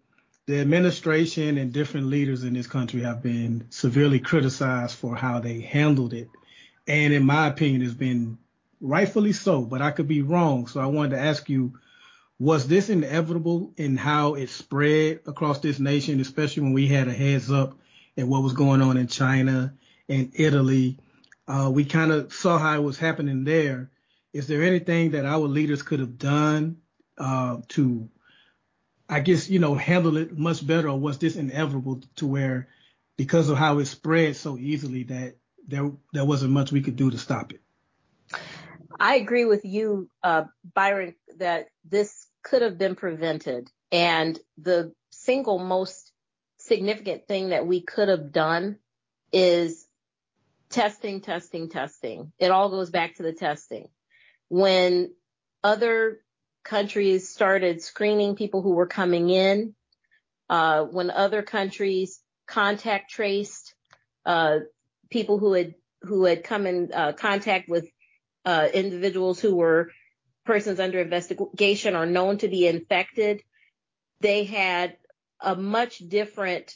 the administration and different leaders in this country have been severely criticized for how they handled it, and in my opinion, it's been rightfully so. But I could be wrong, so I wanted to ask you was this inevitable in how it spread across this nation, especially when we had a heads up at what was going on in China and Italy? Uh, we kind of saw how it was happening there. Is there anything that our leaders could have done uh, to, I guess, you know, handle it much better, or was this inevitable to where, because of how it spread so easily, that there there wasn't much we could do to stop it? I agree with you, uh, Byron, that this could have been prevented. And the single most significant thing that we could have done is testing, testing, testing. It all goes back to the testing. When other countries started screening people who were coming in, uh, when other countries contact traced uh, people who had who had come in uh, contact with uh, individuals who were persons under investigation are known to be infected, they had a much different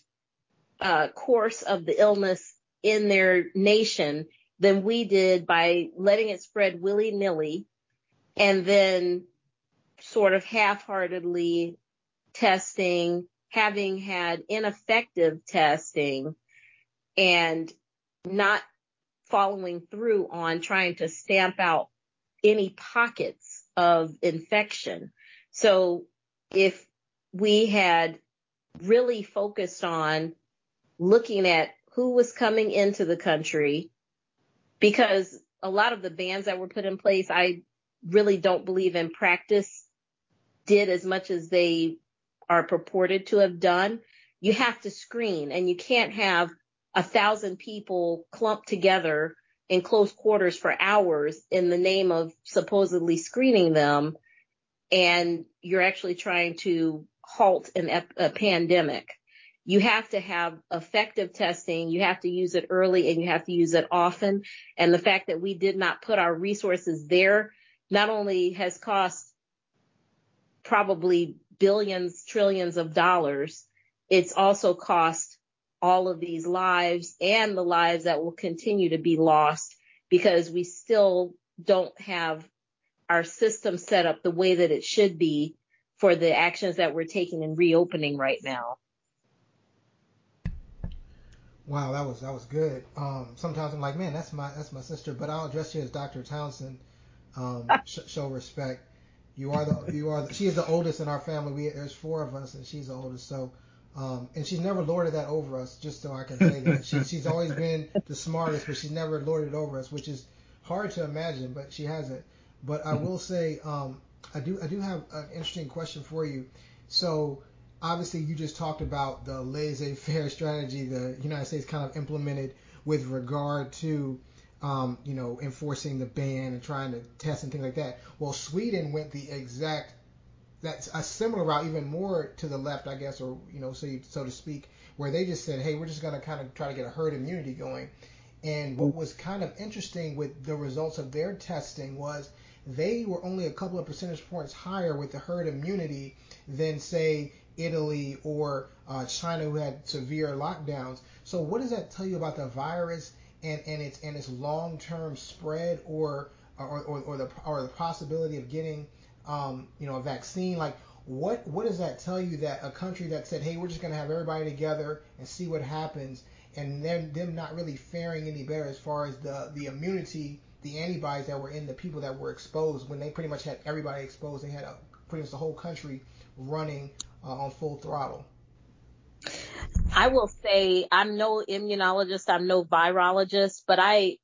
uh, course of the illness in their nation than we did by letting it spread willy nilly and then sort of half heartedly testing, having had ineffective testing and not following through on trying to stamp out any pockets of infection. So if we had really focused on looking at who was coming into the country, because a lot of the bans that were put in place, I really don't believe in practice did as much as they are purported to have done. You have to screen and you can't have a thousand people clumped together in close quarters for hours in the name of supposedly screening them. And you're actually trying to halt an ep- a pandemic. You have to have effective testing. You have to use it early and you have to use it often. And the fact that we did not put our resources there not only has cost probably billions, trillions of dollars, it's also cost all of these lives and the lives that will continue to be lost because we still don't have our system set up the way that it should be for the actions that we're taking in reopening right now. Wow, that was that was good. Um, sometimes I'm like, man, that's my that's my sister, but I'll address you as Dr. Townsend. Um, sh- show respect. You are the you are the, she is the oldest in our family. We there's four of us, and she's the oldest. So, um, and she's never lorded that over us. Just so I can say that she, she's always been the smartest, but she's never lorded over us, which is hard to imagine, but she hasn't. But I will say, um, I do I do have an interesting question for you. So obviously you just talked about the laissez-faire strategy the United States kind of implemented with regard to um, you know enforcing the ban and trying to test and things like that. Well, Sweden went the exact that's a similar route, even more to the left, I guess, or you know, so so to speak, where they just said, hey, we're just going to kind of try to get a herd immunity going. And what was kind of interesting with the results of their testing was they were only a couple of percentage points higher with the herd immunity than say Italy or uh, China who had severe lockdowns. So what does that tell you about the virus and, and its and its long-term spread or or, or, or the or the possibility of getting um, you know a vaccine? Like what what does that tell you that a country that said, hey, we're just going to have everybody together and see what happens, and then them not really faring any better as far as the the immunity, the antibodies that were in the people that were exposed when they pretty much had everybody exposed. They had a, pretty much the whole country running uh, on full throttle? I will say I'm no immunologist, I'm no virologist, but I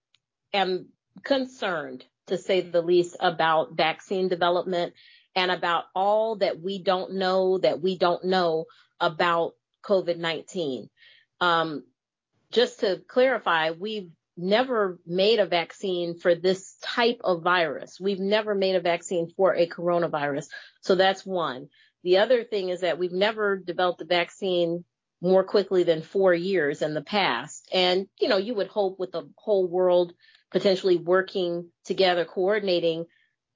am concerned to say the least about vaccine development and about all that we don't know that we don't know about COVID-19. Um, just to clarify, we've never made a vaccine for this type of virus. We've never made a vaccine for a coronavirus. So that's one. The other thing is that we've never developed a vaccine more quickly than four years in the past. And, you know, you would hope with the whole world potentially working together, coordinating,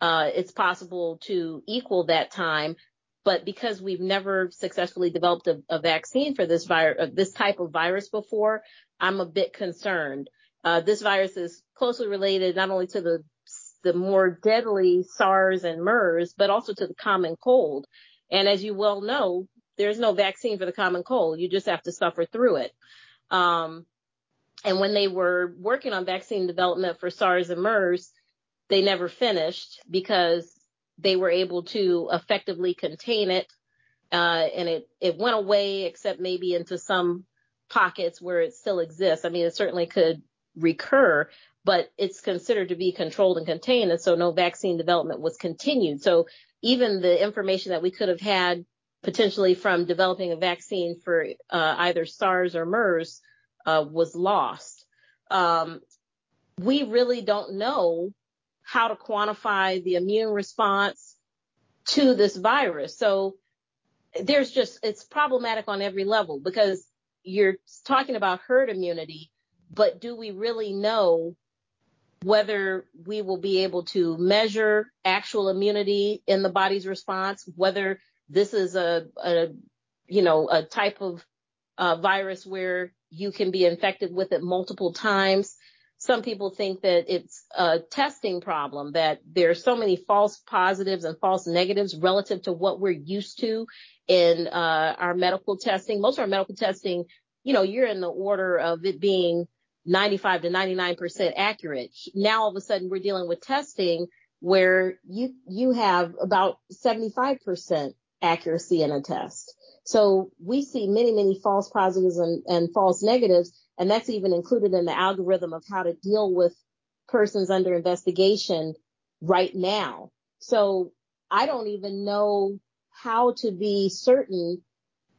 uh, it's possible to equal that time. But because we've never successfully developed a, a vaccine for this virus, uh, this type of virus before, I'm a bit concerned. Uh, this virus is closely related not only to the the more deadly SARS and MERS, but also to the common cold. And as you well know, there's no vaccine for the common cold. You just have to suffer through it. Um, and when they were working on vaccine development for SARS and MERS, they never finished because they were able to effectively contain it. Uh, and it, it went away except maybe into some pockets where it still exists. I mean, it certainly could recur, but it's considered to be controlled and contained. And so no vaccine development was continued. So even the information that we could have had potentially from developing a vaccine for uh, either SARS or MERS uh, was lost. Um, we really don't know how to quantify the immune response to this virus. So there's just, it's problematic on every level because you're talking about herd immunity, but do we really know whether we will be able to measure actual immunity in the body's response, whether this is a, a you know, a type of uh, virus where you can be infected with it multiple times. Some people think that it's a testing problem, that there are so many false positives and false negatives relative to what we're used to in uh, our medical testing. Most of our medical testing, you know, you're in the order of it being 95 to 99% accurate. Now all of a sudden we're dealing with testing where you, you have about 75% accuracy in a test. So we see many, many false positives and, and false negatives. And that's even included in the algorithm of how to deal with persons under investigation right now. So I don't even know how to be certain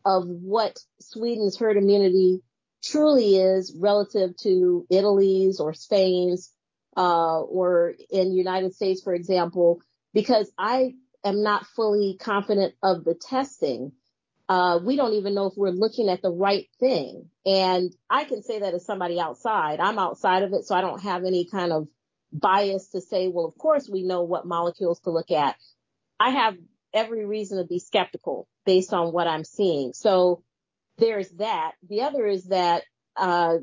of what Sweden's herd immunity truly is relative to Italy's or Spain's, uh, or in United States, for example, because I am not fully confident of the testing. Uh, we don't even know if we're looking at the right thing. And I can say that as somebody outside. I'm outside of it, so I don't have any kind of bias to say, well, of course we know what molecules to look at. I have every reason to be skeptical based on what I'm seeing. So there's that. The other is that uh,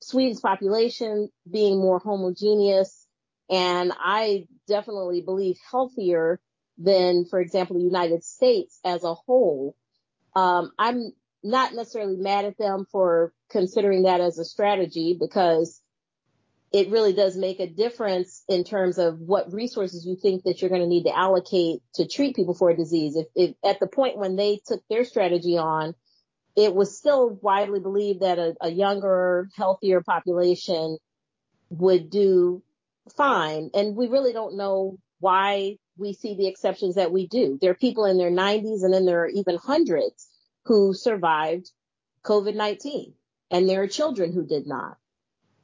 Sweden's population being more homogeneous, and I definitely believe healthier than, for example, the United States as a whole. Um, I'm not necessarily mad at them for considering that as a strategy because it really does make a difference in terms of what resources you think that you're going to need to allocate to treat people for a disease. If, if at the point when they took their strategy on, it was still widely believed that a, a younger, healthier population would do fine. And we really don't know why we see the exceptions that we do. There are people in their 90s and then there are even hundreds who survived COVID-19 and there are children who did not.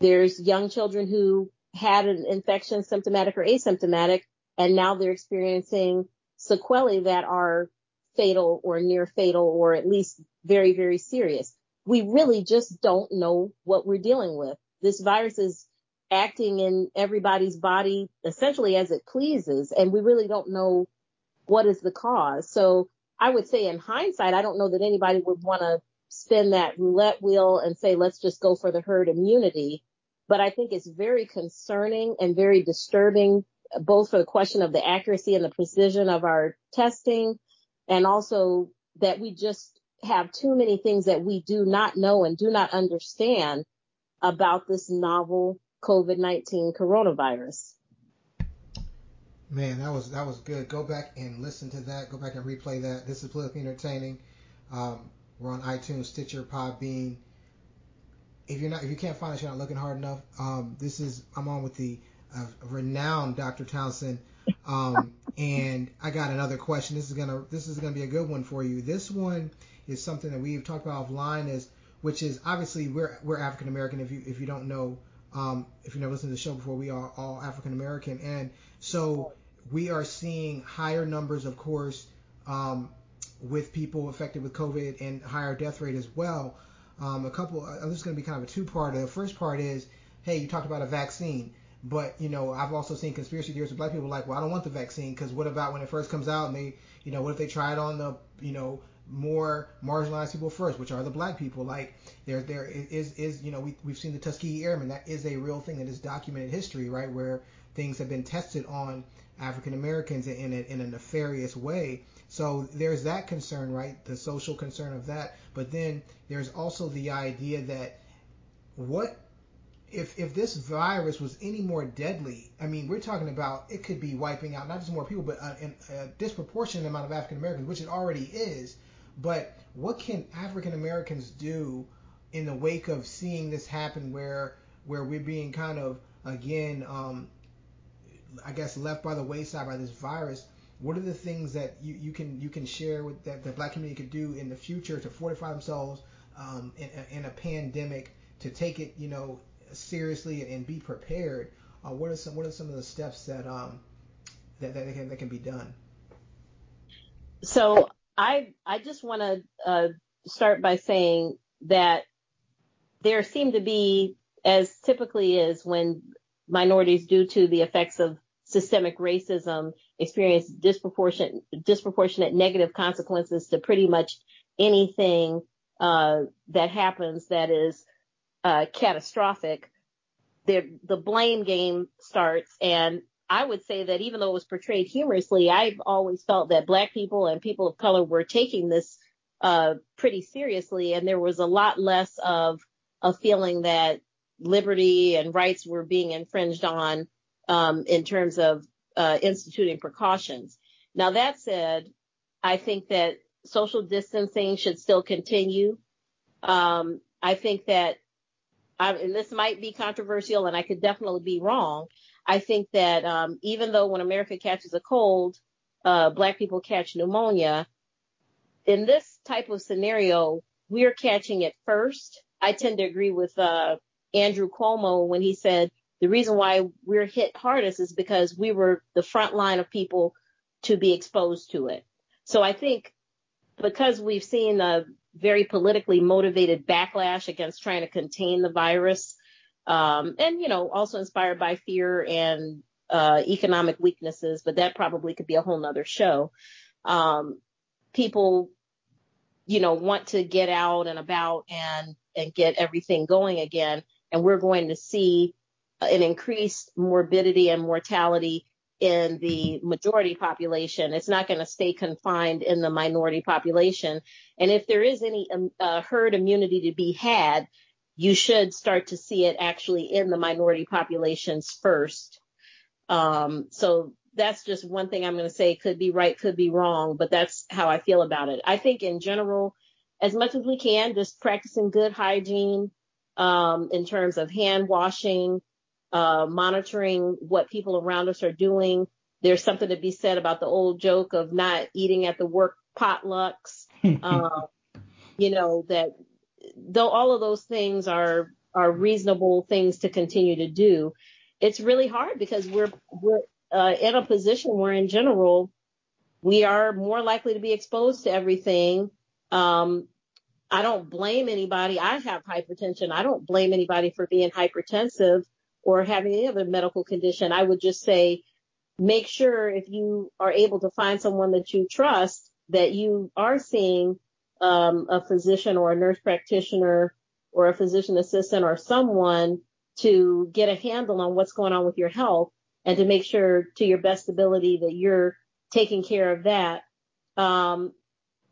There's young children who had an infection symptomatic or asymptomatic and now they're experiencing sequelae that are fatal or near fatal or at least very, very serious. We really just don't know what we're dealing with. This virus is acting in everybody's body essentially as it pleases, and we really don't know what is the cause. So I would say in hindsight, I don't know that anybody would want to spin that roulette wheel and say, let's just go for the herd immunity. But I think it's very concerning and very disturbing, both for the question of the accuracy and the precision of our testing, and also that we just have too many things that we do not know and do not understand about this novel COVID-19 coronavirus. Man, that was that was good. Go back and listen to that. Go back and replay that. This is politically entertaining. Um, we're on iTunes, Stitcher, Podbean. If you're not, if you can't find us, you're not looking hard enough. Um, this is I'm on with the uh, renowned Dr. Townsend, um, and I got another question. This is gonna this is gonna be a good one for you. This one is something that we've talked about offline, is which is obviously we're we're African American. If you if you don't know, um, if you've never listened to the show before, we are all African American, and so we are seeing higher numbers, of course, um, with people affected with COVID and higher death rate as well. Um, a couple, uh, this is going to be kind of a two-part. The first part is, hey, you talked about a vaccine, but you know, I've also seen conspiracy theories of black people like, well, I don't want the vaccine because what about when it first comes out and they, you know, what if they try it on the, you know, more marginalized people first, which are the black people. Like there, there is, is you know, we we've seen the Tuskegee Airmen. That is a real thing that is documented history, right? Where things have been tested on African Americans in a, in a nefarious way. So there's that concern, right? The social concern of that. But then there's also the idea that what if if this virus was any more deadly, I mean, we're talking about it could be wiping out not just more people, but a, a disproportionate amount of African Americans, which it already is. But what can African Americans do in the wake of seeing this happen, where where we're being kind of again, um, I guess, left by the wayside by this virus? What are the things that you, you can you can share with that the black community could do in the future to fortify themselves um, in, in a pandemic to take it, you know, seriously and be prepared? Uh, what are some what are some of the steps that um that that can that can be done? So I I just want to uh, start by saying that there seem to be, as typically is when minorities, due to the effects of systemic racism, experience disproportionate disproportionate negative consequences to pretty much anything uh, that happens that is uh, catastrophic. The the blame game starts, and I would say that even though it was portrayed humorously, I've always felt that black people and people of color were taking this uh, pretty seriously, and there was a lot less of a feeling that liberty and rights were being infringed on um, in terms of uh, instituting precautions. Now that said, I think that social distancing should still continue. Um, I think that, I, and this might be controversial, and I could definitely be wrong. I think that um, even though when America catches a cold, uh, black people catch pneumonia, in this type of scenario, we're catching it first. I tend to agree with uh, Andrew Cuomo when he said the reason why we're hit hardest is because we were the front line of people to be exposed to it. So I think because we've seen a very politically motivated backlash against trying to contain the virus, um, and you know, also inspired by fear and uh, economic weaknesses, but that probably could be a whole nother show. Um, people, you know, want to get out and about and and get everything going again, and we're going to see an increased morbidity and mortality in the majority population. It's not going to stay confined in the minority population. And if there is any um, uh, herd immunity to be had, you should start to see it actually in the minority populations first. Um, so that's just one thing I'm going to say could be right, could be wrong, but that's how I feel about it. I think in general, as much as we can, just practicing good hygiene um, in terms of hand washing, uh, monitoring what people around us are doing. There's something to be said about the old joke of not eating at the work potlucks. uh, you know that though all of those things are are reasonable things to continue to do, it's really hard because we're we're uh, in a position where in general we are more likely to be exposed to everything. Um, I don't blame anybody. I have hypertension. I don't blame anybody for being hypertensive or having any other medical condition, I would just say make sure if you are able to find someone that you trust that you are seeing um, a physician or a nurse practitioner or a physician assistant or someone to get a handle on what's going on with your health and to make sure to your best ability that you're taking care of that. Um,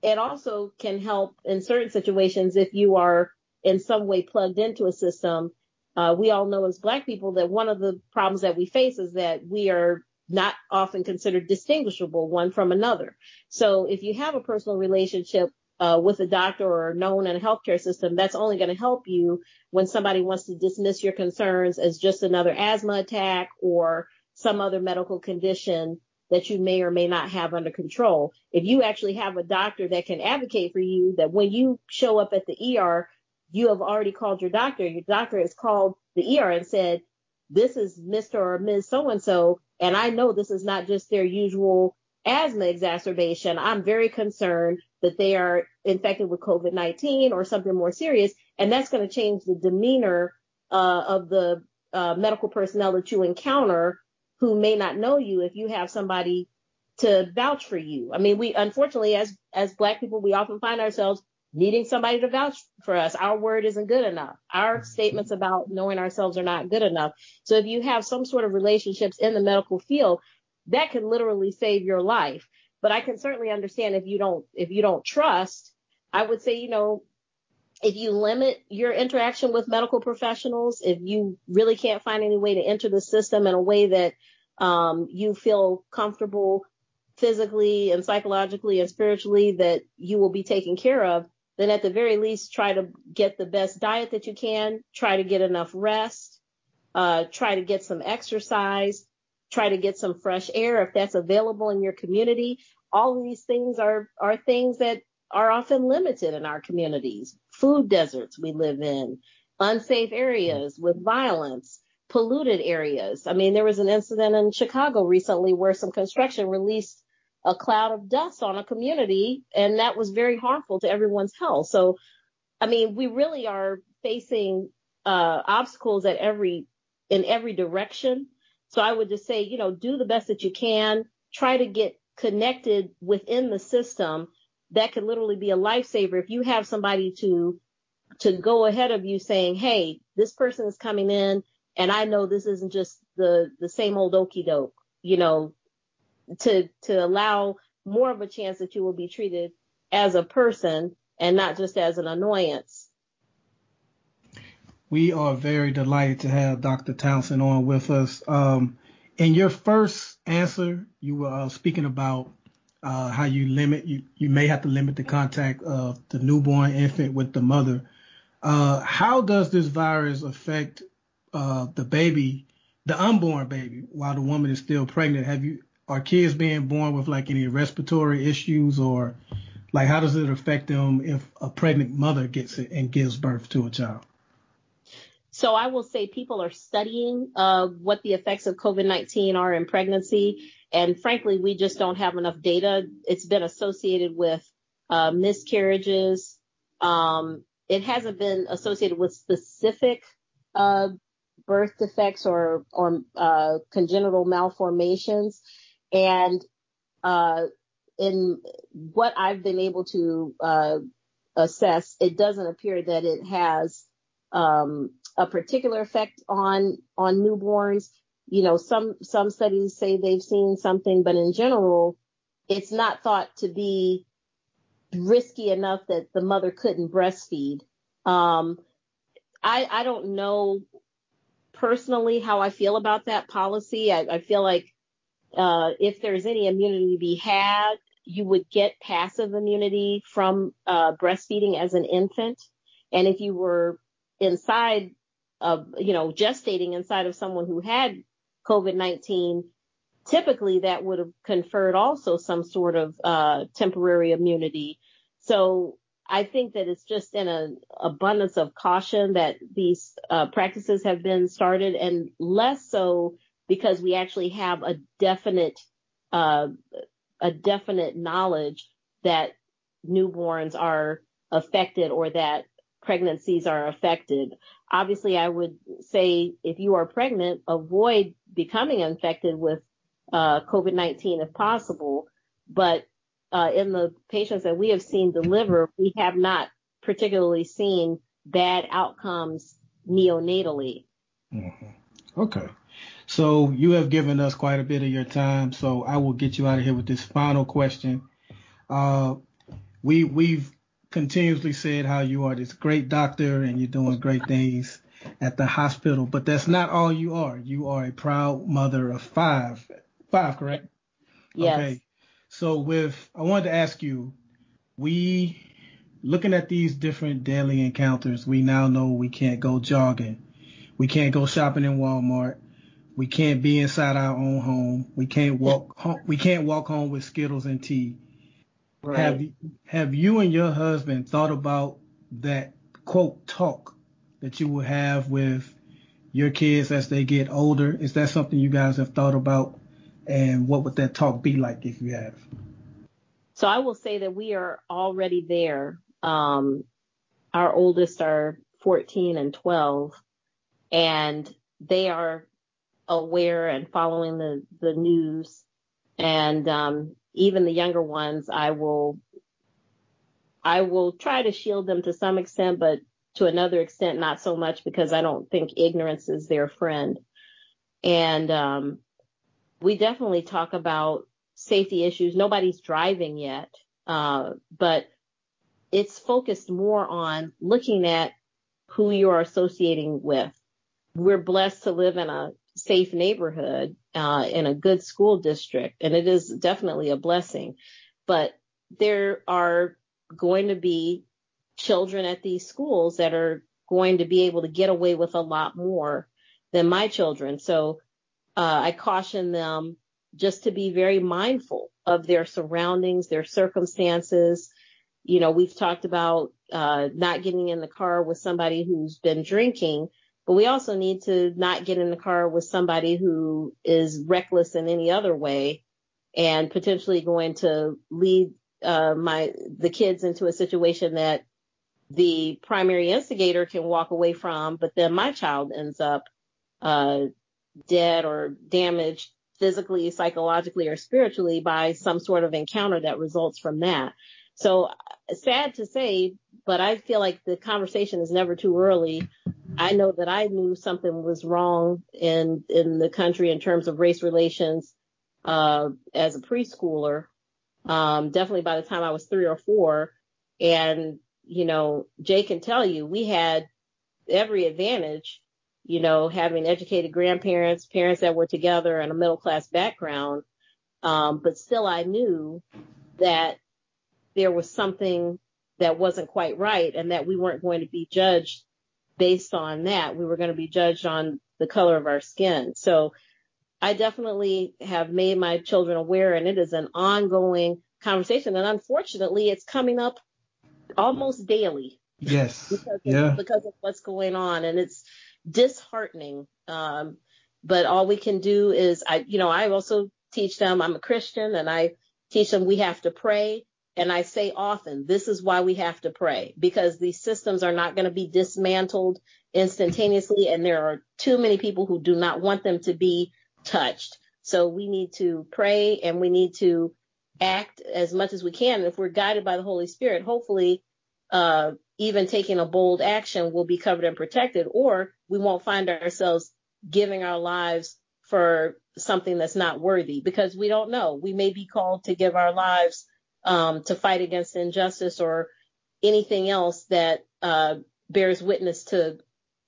it also can help in certain situations if you are in some way plugged into a system uh, we all know as black people that one of the problems that we face is that we are not often considered distinguishable one from another. So if you have a personal relationship uh, with a doctor or known in a healthcare system, that's only going to help you when somebody wants to dismiss your concerns as just another asthma attack or some other medical condition that you may or may not have under control. If you actually have a doctor that can advocate for you that when you show up at the ER, you have already called your doctor. Your doctor has called the ER and said, this is Mr. or Ms. So-and-so, and I know this is not just their usual asthma exacerbation. I'm very concerned that they are infected with COVID-19 or something more serious, and that's going to change the demeanor uh, of the uh, medical personnel that you encounter who may not know you if you have somebody to vouch for you. I mean, we unfortunately, as as Black people, we often find ourselves needing somebody to vouch for us. Our word isn't good enough. Our statements about knowing ourselves are not good enough. So if you have some sort of relationships in the medical field, that can literally save your life. But I can certainly understand if you don't if you don't trust, I would say, you know, if you limit your interaction with medical professionals, if you really can't find any way to enter the system in a way that um, you feel comfortable physically and psychologically and spiritually that you will be taken care of, then at the very least try to get the best diet that you can, try to get enough rest, uh, try to get some exercise, try to get some fresh air if that's available in your community. All of these things are, are things that are often limited in our communities. Food deserts we live in, unsafe areas with violence, polluted areas. I mean, there was an incident in Chicago recently where some construction released a cloud of dust on a community, and that was very harmful to everyone's health. So, I mean, we really are facing uh, obstacles at every in every direction. So I would just say, you know, do the best that you can. Try to get connected within the system. That could literally be a lifesaver if you have somebody to to go ahead of you saying, hey, this person is coming in, and I know this isn't just the the same old okey doke. You know, to to allow more of a chance that you will be treated as a person and not just as an annoyance. We are very delighted to have Dr. Townsend on with us. Um, in your first answer, you were uh, speaking about uh, how you limit, you, you may have to limit the contact of the newborn infant with the mother. Uh, how does this virus affect uh, the baby, the unborn baby, while the woman is still pregnant? Have you are kids being born with like any respiratory issues or like how does it affect them if a pregnant mother gets it and gives birth to a child? So I will say people are studying uh, what the effects of COVID-19 are in pregnancy. And frankly, we just don't have enough data. It's been associated with uh, miscarriages. Um, it hasn't been associated with specific uh, birth defects or, or uh, congenital malformations. And uh, in what I've been able to uh, assess, it doesn't appear that it has um, a particular effect on on newborns. You know, some some studies say they've seen something, but in general, it's not thought to be risky enough that the mother couldn't breastfeed. Um, I I don't know personally how I feel about that policy. I, I feel like uh, if there's any immunity to be had, you would get passive immunity from uh, breastfeeding as an infant. And if you were inside of, you know, gestating inside of someone who had COVID-19, typically that would have conferred also some sort of uh, temporary immunity. So I think that it's just in an abundance of caution that these uh, practices have been started and less so because we actually have a definite, uh, a definite knowledge that newborns are affected or that pregnancies are affected. Obviously, I would say if you are pregnant, avoid becoming infected with uh, COVID-19 if possible. But uh, in the patients that we have seen deliver, we have not particularly seen bad outcomes neonatally. Mm-hmm. Okay. So you have given us quite a bit of your time, so I will get you out of here with this final question. Uh, we we've continuously said how you are this great doctor and you're doing great things at the hospital, but that's not all you are. You are a proud mother of five. Five, correct? Yes. Okay. So with I wanted to ask you, we looking at these different daily encounters, we now know we can't go jogging. We can't go shopping in Walmart. We can't be inside our own home. We can't walk home. We can't walk home with Skittles and tea. Right. Have have you and your husband thought about that quote talk that you will have with your kids as they get older? Is that something you guys have thought about? And what would that talk be like if you have? So I will say that we are already there. Um, our oldest are 14 and 12, and they are aware and following the, the news. And um, even the younger ones, I will, I will try to shield them to some extent, but to another extent, not so much because I don't think ignorance is their friend. And um, we definitely talk about safety issues. Nobody's driving yet, uh, but it's focused more on looking at who you're associating with. We're blessed to live in a safe neighborhood uh, in a good school district, and it is definitely a blessing. But there are going to be children at these schools that are going to be able to get away with a lot more than my children. So uh, I caution them just to be very mindful of their surroundings, their circumstances. You know, we've talked about uh, not getting in the car with somebody who's been drinking, but we also need to not get in the car with somebody who is reckless in any other way and potentially going to lead uh, my the kids into a situation that the primary instigator can walk away from, but then my child ends up uh, dead or damaged physically, psychologically, or spiritually by some sort of encounter that results from that. So sad to say, but I feel like the conversation is never too early. I know that I knew something was wrong in in the country in terms of race relations uh, as a preschooler. Um, definitely by the time I was three or four, and you know, Jay can tell you we had every advantage, you know, having educated grandparents, parents that were together, and a middle class background. Um, but still, I knew that there was something that wasn't quite right, and that we weren't going to be judged based on that. We were going to be judged on the color of our skin. So I definitely have made my children aware, and it is an ongoing conversation. And unfortunately, it's coming up almost daily. Yes. because of, yeah. because of what's going on, and it's disheartening. Um, but all we can do is, I, you know, I also teach them. I'm a Christian, and I teach them we have to pray. And I say often, this is why we have to pray because these systems are not going to be dismantled instantaneously, and there are too many people who do not want them to be touched. So we need to pray and we need to act as much as we can. If we're guided by the Holy Spirit, hopefully, uh, even taking a bold action will be covered and protected, or we won't find ourselves giving our lives for something that's not worthy because we don't know. We may be called to give our lives um, to fight against injustice or anything else that uh, bears witness to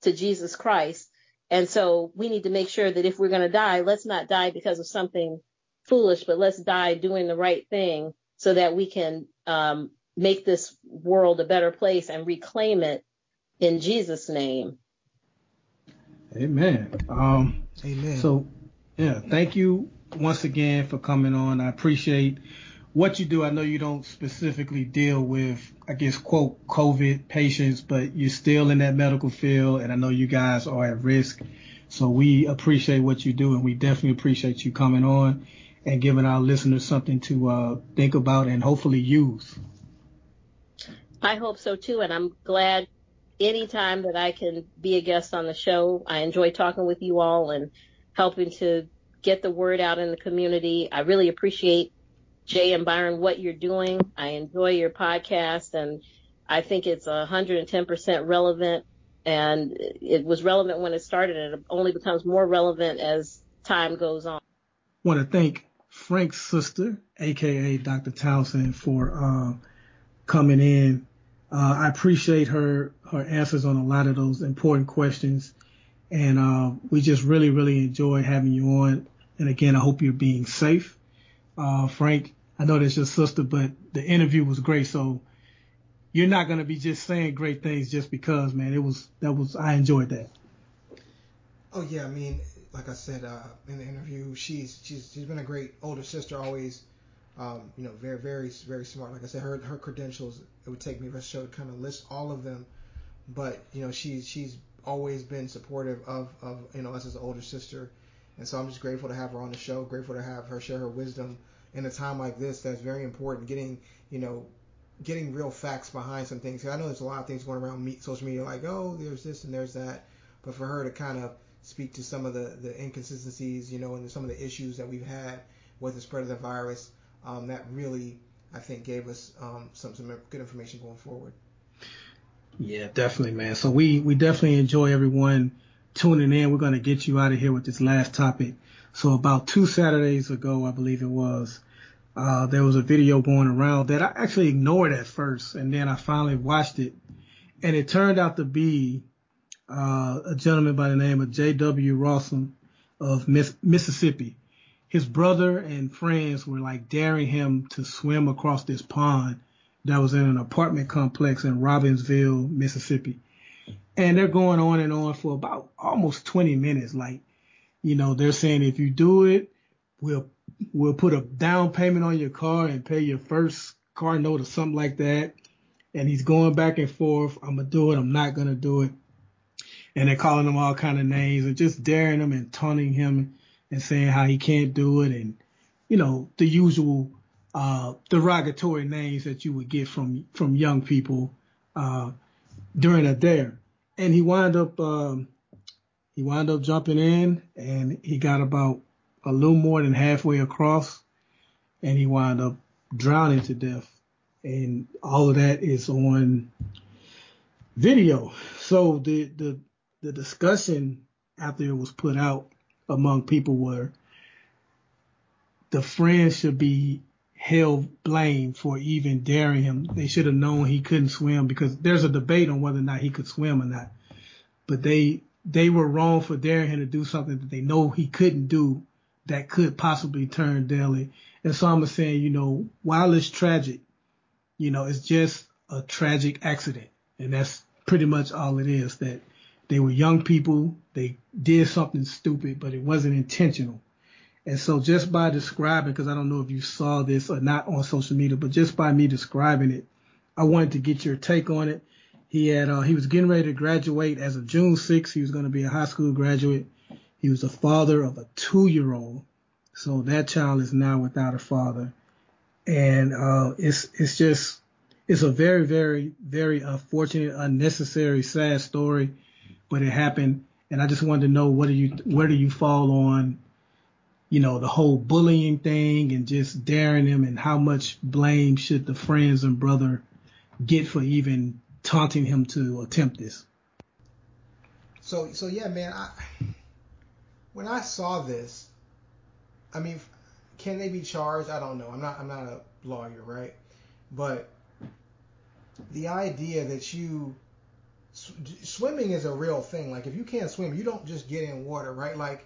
to Jesus Christ. And so we need to make sure that if we're going to die, let's not die because of something foolish, but let's die doing the right thing so that we can um, make this world a better place and reclaim it in Jesus' name. Amen. Um, Amen. So, yeah, thank you once again for coming on. I appreciate what you do. I know you don't specifically deal with, I guess, quote, COVID patients, but you're still in that medical field, and I know you guys are at risk. So we appreciate what you do, and we definitely appreciate you coming on and giving our listeners something to uh, think about and hopefully use. I hope so too, and I'm glad anytime that I can be a guest on the show. I enjoy talking with you all and helping to get the word out in the community. I really appreciate Jay and Byron, what you're doing. I enjoy your podcast and I think it's 110% relevant and it was relevant when it started and it only becomes more relevant as time goes on. I want to thank Frank's sister, aka Dr. Townsend, for uh, coming in. Uh, I appreciate her her answers on a lot of those important questions, and uh, we just really really enjoy having you on. And again, I hope you're being safe. Uh, Frank, I know that's your sister, but the interview was great. So you're not to be just saying great things just because, man. It was, that was, I enjoyed that. Oh yeah, I mean, like I said uh, in the interview, she's she's she's been a great older sister, always, um, you know, very very very smart. Like I said, her her credentials, it would take me a show to kind of list all of them, but you know, she's she's always been supportive of of you know us as an older sister, and so I'm just grateful to have her on the show. Grateful to have her share her wisdom in a time like this that's very important. Getting you know getting real facts behind some things. I know there's a lot of things going around social media like oh there's this and there's that, but for her to kind of speak to some of the the inconsistencies you know and some of the issues that we've had with the spread of the virus, um, that really I think gave us um, some some good information going forward. Yeah, definitely, man. So we we definitely enjoy everyone tuning in. We're gonna get you out of here with this last topic. So about two Saturdays ago, I believe it was, uh, there was a video going around that I actually ignored at first, and then I finally watched it, and it turned out to be uh, a gentleman by the name of J.W. Rawson of Miss- Mississippi. His brother and friends were like daring him to swim across this pond that was in an apartment complex in Robbinsville, Mississippi. And they're going on and on for about almost 20 minutes. Like, you know, they're saying if you do it, we'll we'll put a down payment on your car and pay your first car note or something like that. And he's going back and forth. I'm gonna do it. I'm not gonna do it. And they're calling him all kind of names and just daring him and taunting him and saying how he can't do it and you know the usual uh, derogatory names that you would get from from young people uh, during a dare. And he wound up um, he wound up jumping in and he got about a little more than halfway across and he wound up drowning to death. And all of that is on video. So the the the discussion after it was put out among people were the friends should be held blame for even daring him. They should have known he couldn't swim because there's a debate on whether or not he could swim or not. but they they were wrong for daring him to do something that they know he couldn't do that could possibly turn deadly. And so I'm saying, you know, while it's tragic, you know, it's just a tragic accident. And that's pretty much all it is that they were young people. They did something stupid, but it wasn't intentional. And so just by describing, because I don't know if you saw this or not on social media, but just by me describing it, I wanted to get your take on it. He had, uh, he was getting ready to graduate as of June 6th. He was going to be a high school graduate. He was the father of a two year old. So that child is now without a father. And, uh, it's, it's just, it's a very, very, very unfortunate, unnecessary, sad story, but it happened. And I just wanted to know what do you, where do you fall on, you know, the whole bullying thing and just daring him and how much blame should the friends and brother get for even taunting him to attempt this? So, so yeah, man, I, when I saw this, I mean, can they be charged? I don't know. I'm not, I'm not a lawyer, right? But the idea that you swimming is a real thing. Like if you can't swim, you don't just get in water, right? Like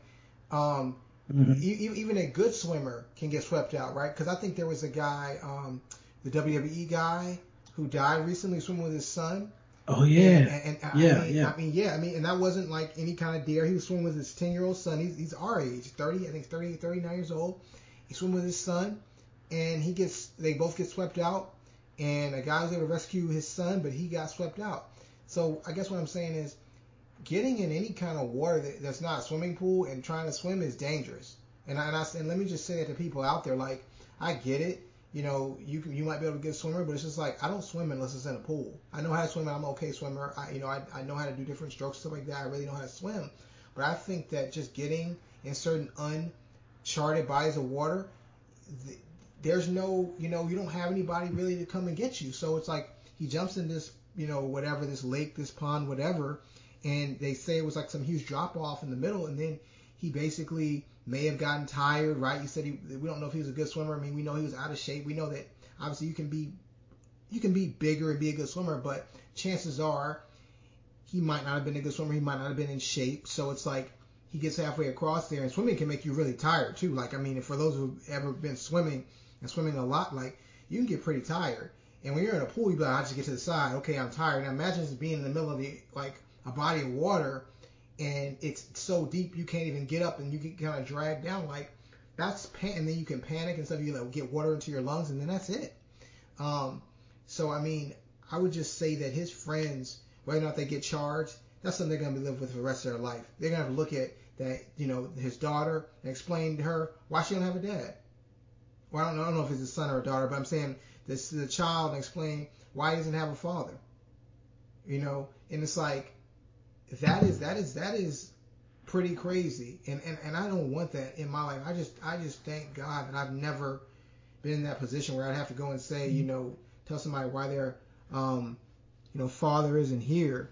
um, mm-hmm. e- even a good swimmer can get swept out, right? Because I think there was a guy, um, the WWE guy, who died recently swimming with his son. Oh yeah, and, and, and yeah, I mean, yeah. I mean, yeah, I mean, and that wasn't like any kind of dare. He was swimming with his ten year old son. He's, he's our age, 30, I think 30, 39 years old. He's swimming with his son, and he gets, they both get swept out and a guy was able to rescue his son, but he got swept out. So I guess what I'm saying is, getting in any kind of water that, that's not a swimming pool and trying to swim is dangerous. And I, and, I, and let me just say that to people out there, like I get it. You know, you can, you might be able to get a swimmer, but it's just like I don't swim unless it's in a pool. I know how to swim. I'm an okay swimmer. I, you know, I, I know how to do different strokes stuff like that. I really know how to swim. But I think that just getting in certain uncharted bodies of water, there's no, you know, you don't have anybody really to come and get you. So it's like he jumps in this, you know, whatever, this lake, this pond, whatever, and they say it was like some huge drop off in the middle, and then he basically may have gotten tired, right? You said he, we don't know if he was a good swimmer. I mean, we know he was out of shape. We know that obviously you can be, you can be bigger and be a good swimmer, but chances are he might not have been a good swimmer. He might not have been in shape. So it's like he gets halfway across there, and swimming can make you really tired too. Like I mean, for those who've ever been swimming and swimming a lot, like you can get pretty tired. And when you're in a pool, you be like, I just get to the side. Okay, I'm tired. Now imagine just being in the middle of the like a body of water, and it's so deep you can't even get up, and you get kind of dragged down. Like that's pan- and then you can panic and stuff. You get water into your lungs, and then that's it. Um, so I mean, I would just say that his friends, whether or not they get charged, that's something they're gonna be living with for the rest of their life. They're gonna have to look at that, you know, his daughter and explain to her why she don't have a dad well, I don't, know, I don't know if it's a son or a daughter, but I'm saying this the child and explain why he doesn't have a father. You know, and it's like that is that is that is pretty crazy, and and and I don't want that in my life. I just I just thank God that I've never been in that position where I'd have to go and say, you know, tell somebody why their um, you know father isn't here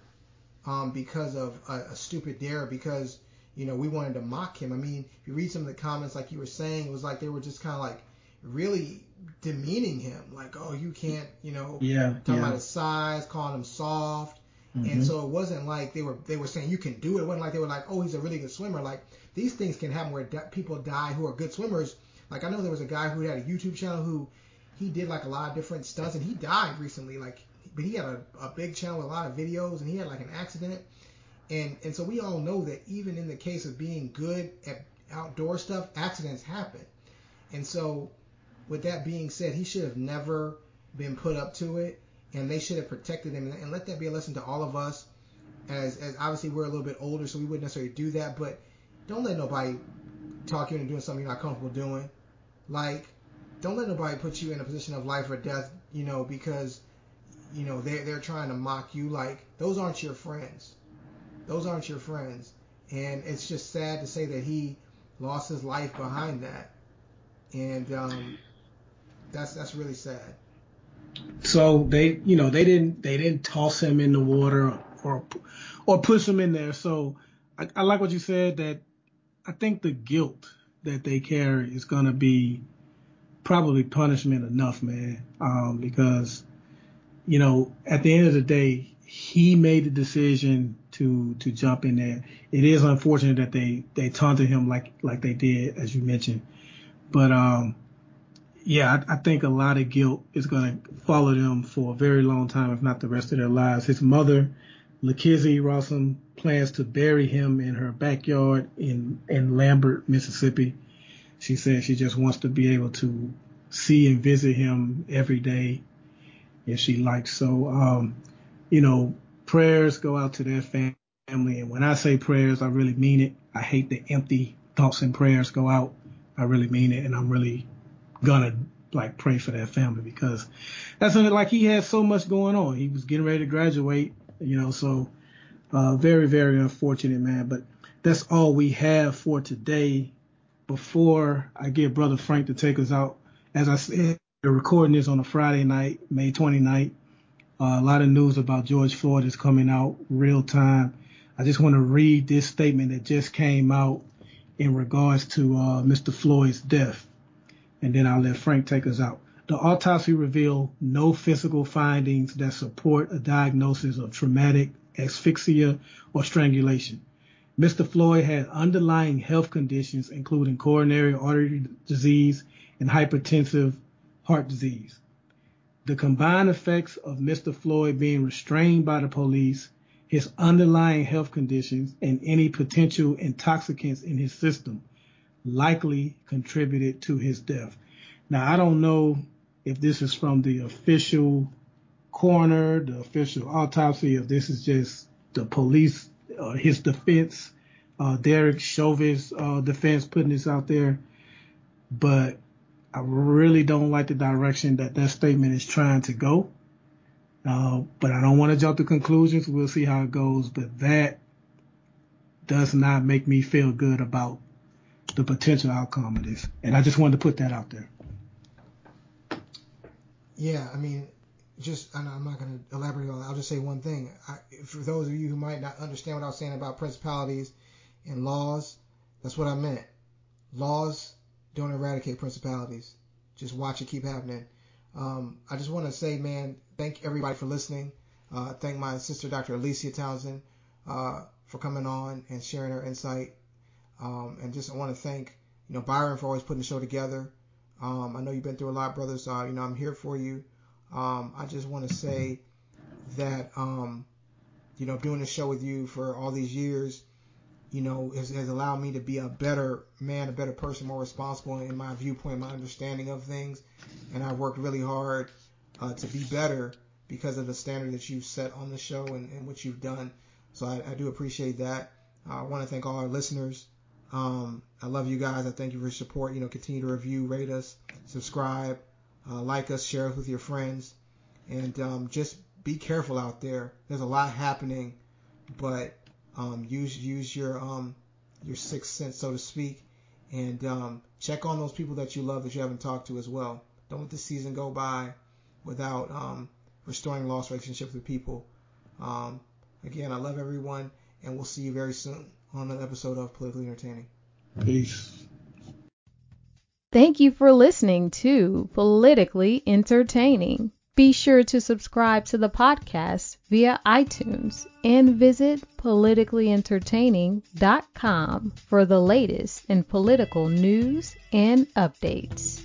um, because of a, a stupid dare because you know we wanted to mock him. I mean, if you read some of the comments, like you were saying, it was like they were just kind of like really demeaning him, like, oh, you can't, you know, yeah, talking yeah. about his size, calling him soft. Mm-hmm. And so it wasn't like they were they were saying you can do it. It wasn't like they were like, oh, he's a really good swimmer. Like these things can happen where people die who are good swimmers. Like I know there was a guy who had a YouTube channel who he did like a lot of different stunts and he died recently. Like, but he had a, a big channel with a lot of videos and he had like an accident. And and so we all know that even in the case of being good at outdoor stuff, accidents happen. And so with that being said, he should have never been put up to it, and they should have protected him. And, let that be a lesson to all of us. As, as obviously we're a little bit older, so we wouldn't necessarily do that, but don't let nobody talk you into doing something you're not comfortable doing. Like, don't let nobody put you in a position of life or death, you know, because, you know, they're, they're trying to mock you. Like, those aren't your friends. Those aren't your friends. And it's just sad to say that he lost his life behind that. And, um, that's that's really sad. So they, you know, they didn't they didn't toss him in the water or or push him in there. So I, I like what you said that I think the guilt that they carry is gonna be probably punishment enough, man. Um, because you know, at the end of the day, he made the decision to to jump in there. It is unfortunate that they they taunted him like like they did, as you mentioned. But um, yeah, I, I think a lot of guilt is going to follow them for a very long time, if not the rest of their lives. His mother, Lakizzie Rawson, plans to bury him in her backyard in in Lambert, Mississippi. She says she just wants to be able to see and visit him every day if she likes. So, um, you know, prayers go out to their family. And when I say prayers, I really mean it. I hate the empty thoughts and prayers go out. I really mean it. And I'm really gonna like pray for that family because that's like he had so much going on. He was getting ready to graduate, you know, so, uh, very, very unfortunate, man. But that's all we have for today. Before I get brother Frank to take us out, as I said, we're recording this on a Friday night, May 29th. Uh, a lot of news about George Floyd is coming out real time. I just want to read this statement that just came out in regards to uh, Mr. Floyd's death, and then I'll let Frank take us out. The autopsy revealed no physical findings that support a diagnosis of traumatic asphyxia or strangulation. Mr. Floyd had underlying health conditions, including coronary artery disease and hypertensive heart disease. The combined effects of Mr. Floyd being restrained by the police, his underlying health conditions, and any potential intoxicants in his system likely contributed to his death. Now, I don't know if this is from the official coroner, the official autopsy, if this is just the police, uh, his defense, uh, Derek Chauvin's uh, defense putting this out there. But I really don't like the direction that that statement is trying to go. Uh, but I don't want to jump to conclusions. We'll see how it goes. But that does not make me feel good about the potential outcome of this. And I just wanted to put that out there. Yeah, I mean, just I'm not going to elaborate on that. I'll just say one thing. I, for those of you who might not understand what I was saying about principalities and laws, that's what I meant. Laws don't eradicate principalities. Just watch it keep happening. Um, I just want to say, man, thank everybody for listening. Uh, thank my sister, Dr. Alicia Townsend, uh, for coming on and sharing her insight. Um, and just I want to thank, you know, Byron for always putting the show together. Um, I know you've been through a lot, brothers. Uh, you know, I'm here for you. Um, I just want to say that, um, you know, doing the show with you for all these years, you know, has, has allowed me to be a better man, a better person, more responsible in my viewpoint, my understanding of things. And I've worked really hard uh, to be better because of the standard that you've set on the show and, and what you've done. So I, I do appreciate that. I want to thank all our listeners. Um, I love you guys. I thank you for your support. You know, continue to review, rate us, subscribe, uh, like us, share us with your friends, and um, just be careful out there. There's a lot happening, but um, use use your um, your sixth sense, so to speak, and um, check on those people that you love that you haven't talked to as well. Don't let the season go by without um, restoring lost relationships with people. Again, I love everyone, and we'll see you very soon on another episode of Politically Entertaining. Peace. Thank you for listening to Politically Entertaining. Be sure to subscribe to the podcast via iTunes and visit politicallyentertaining.com for the latest in political news and updates.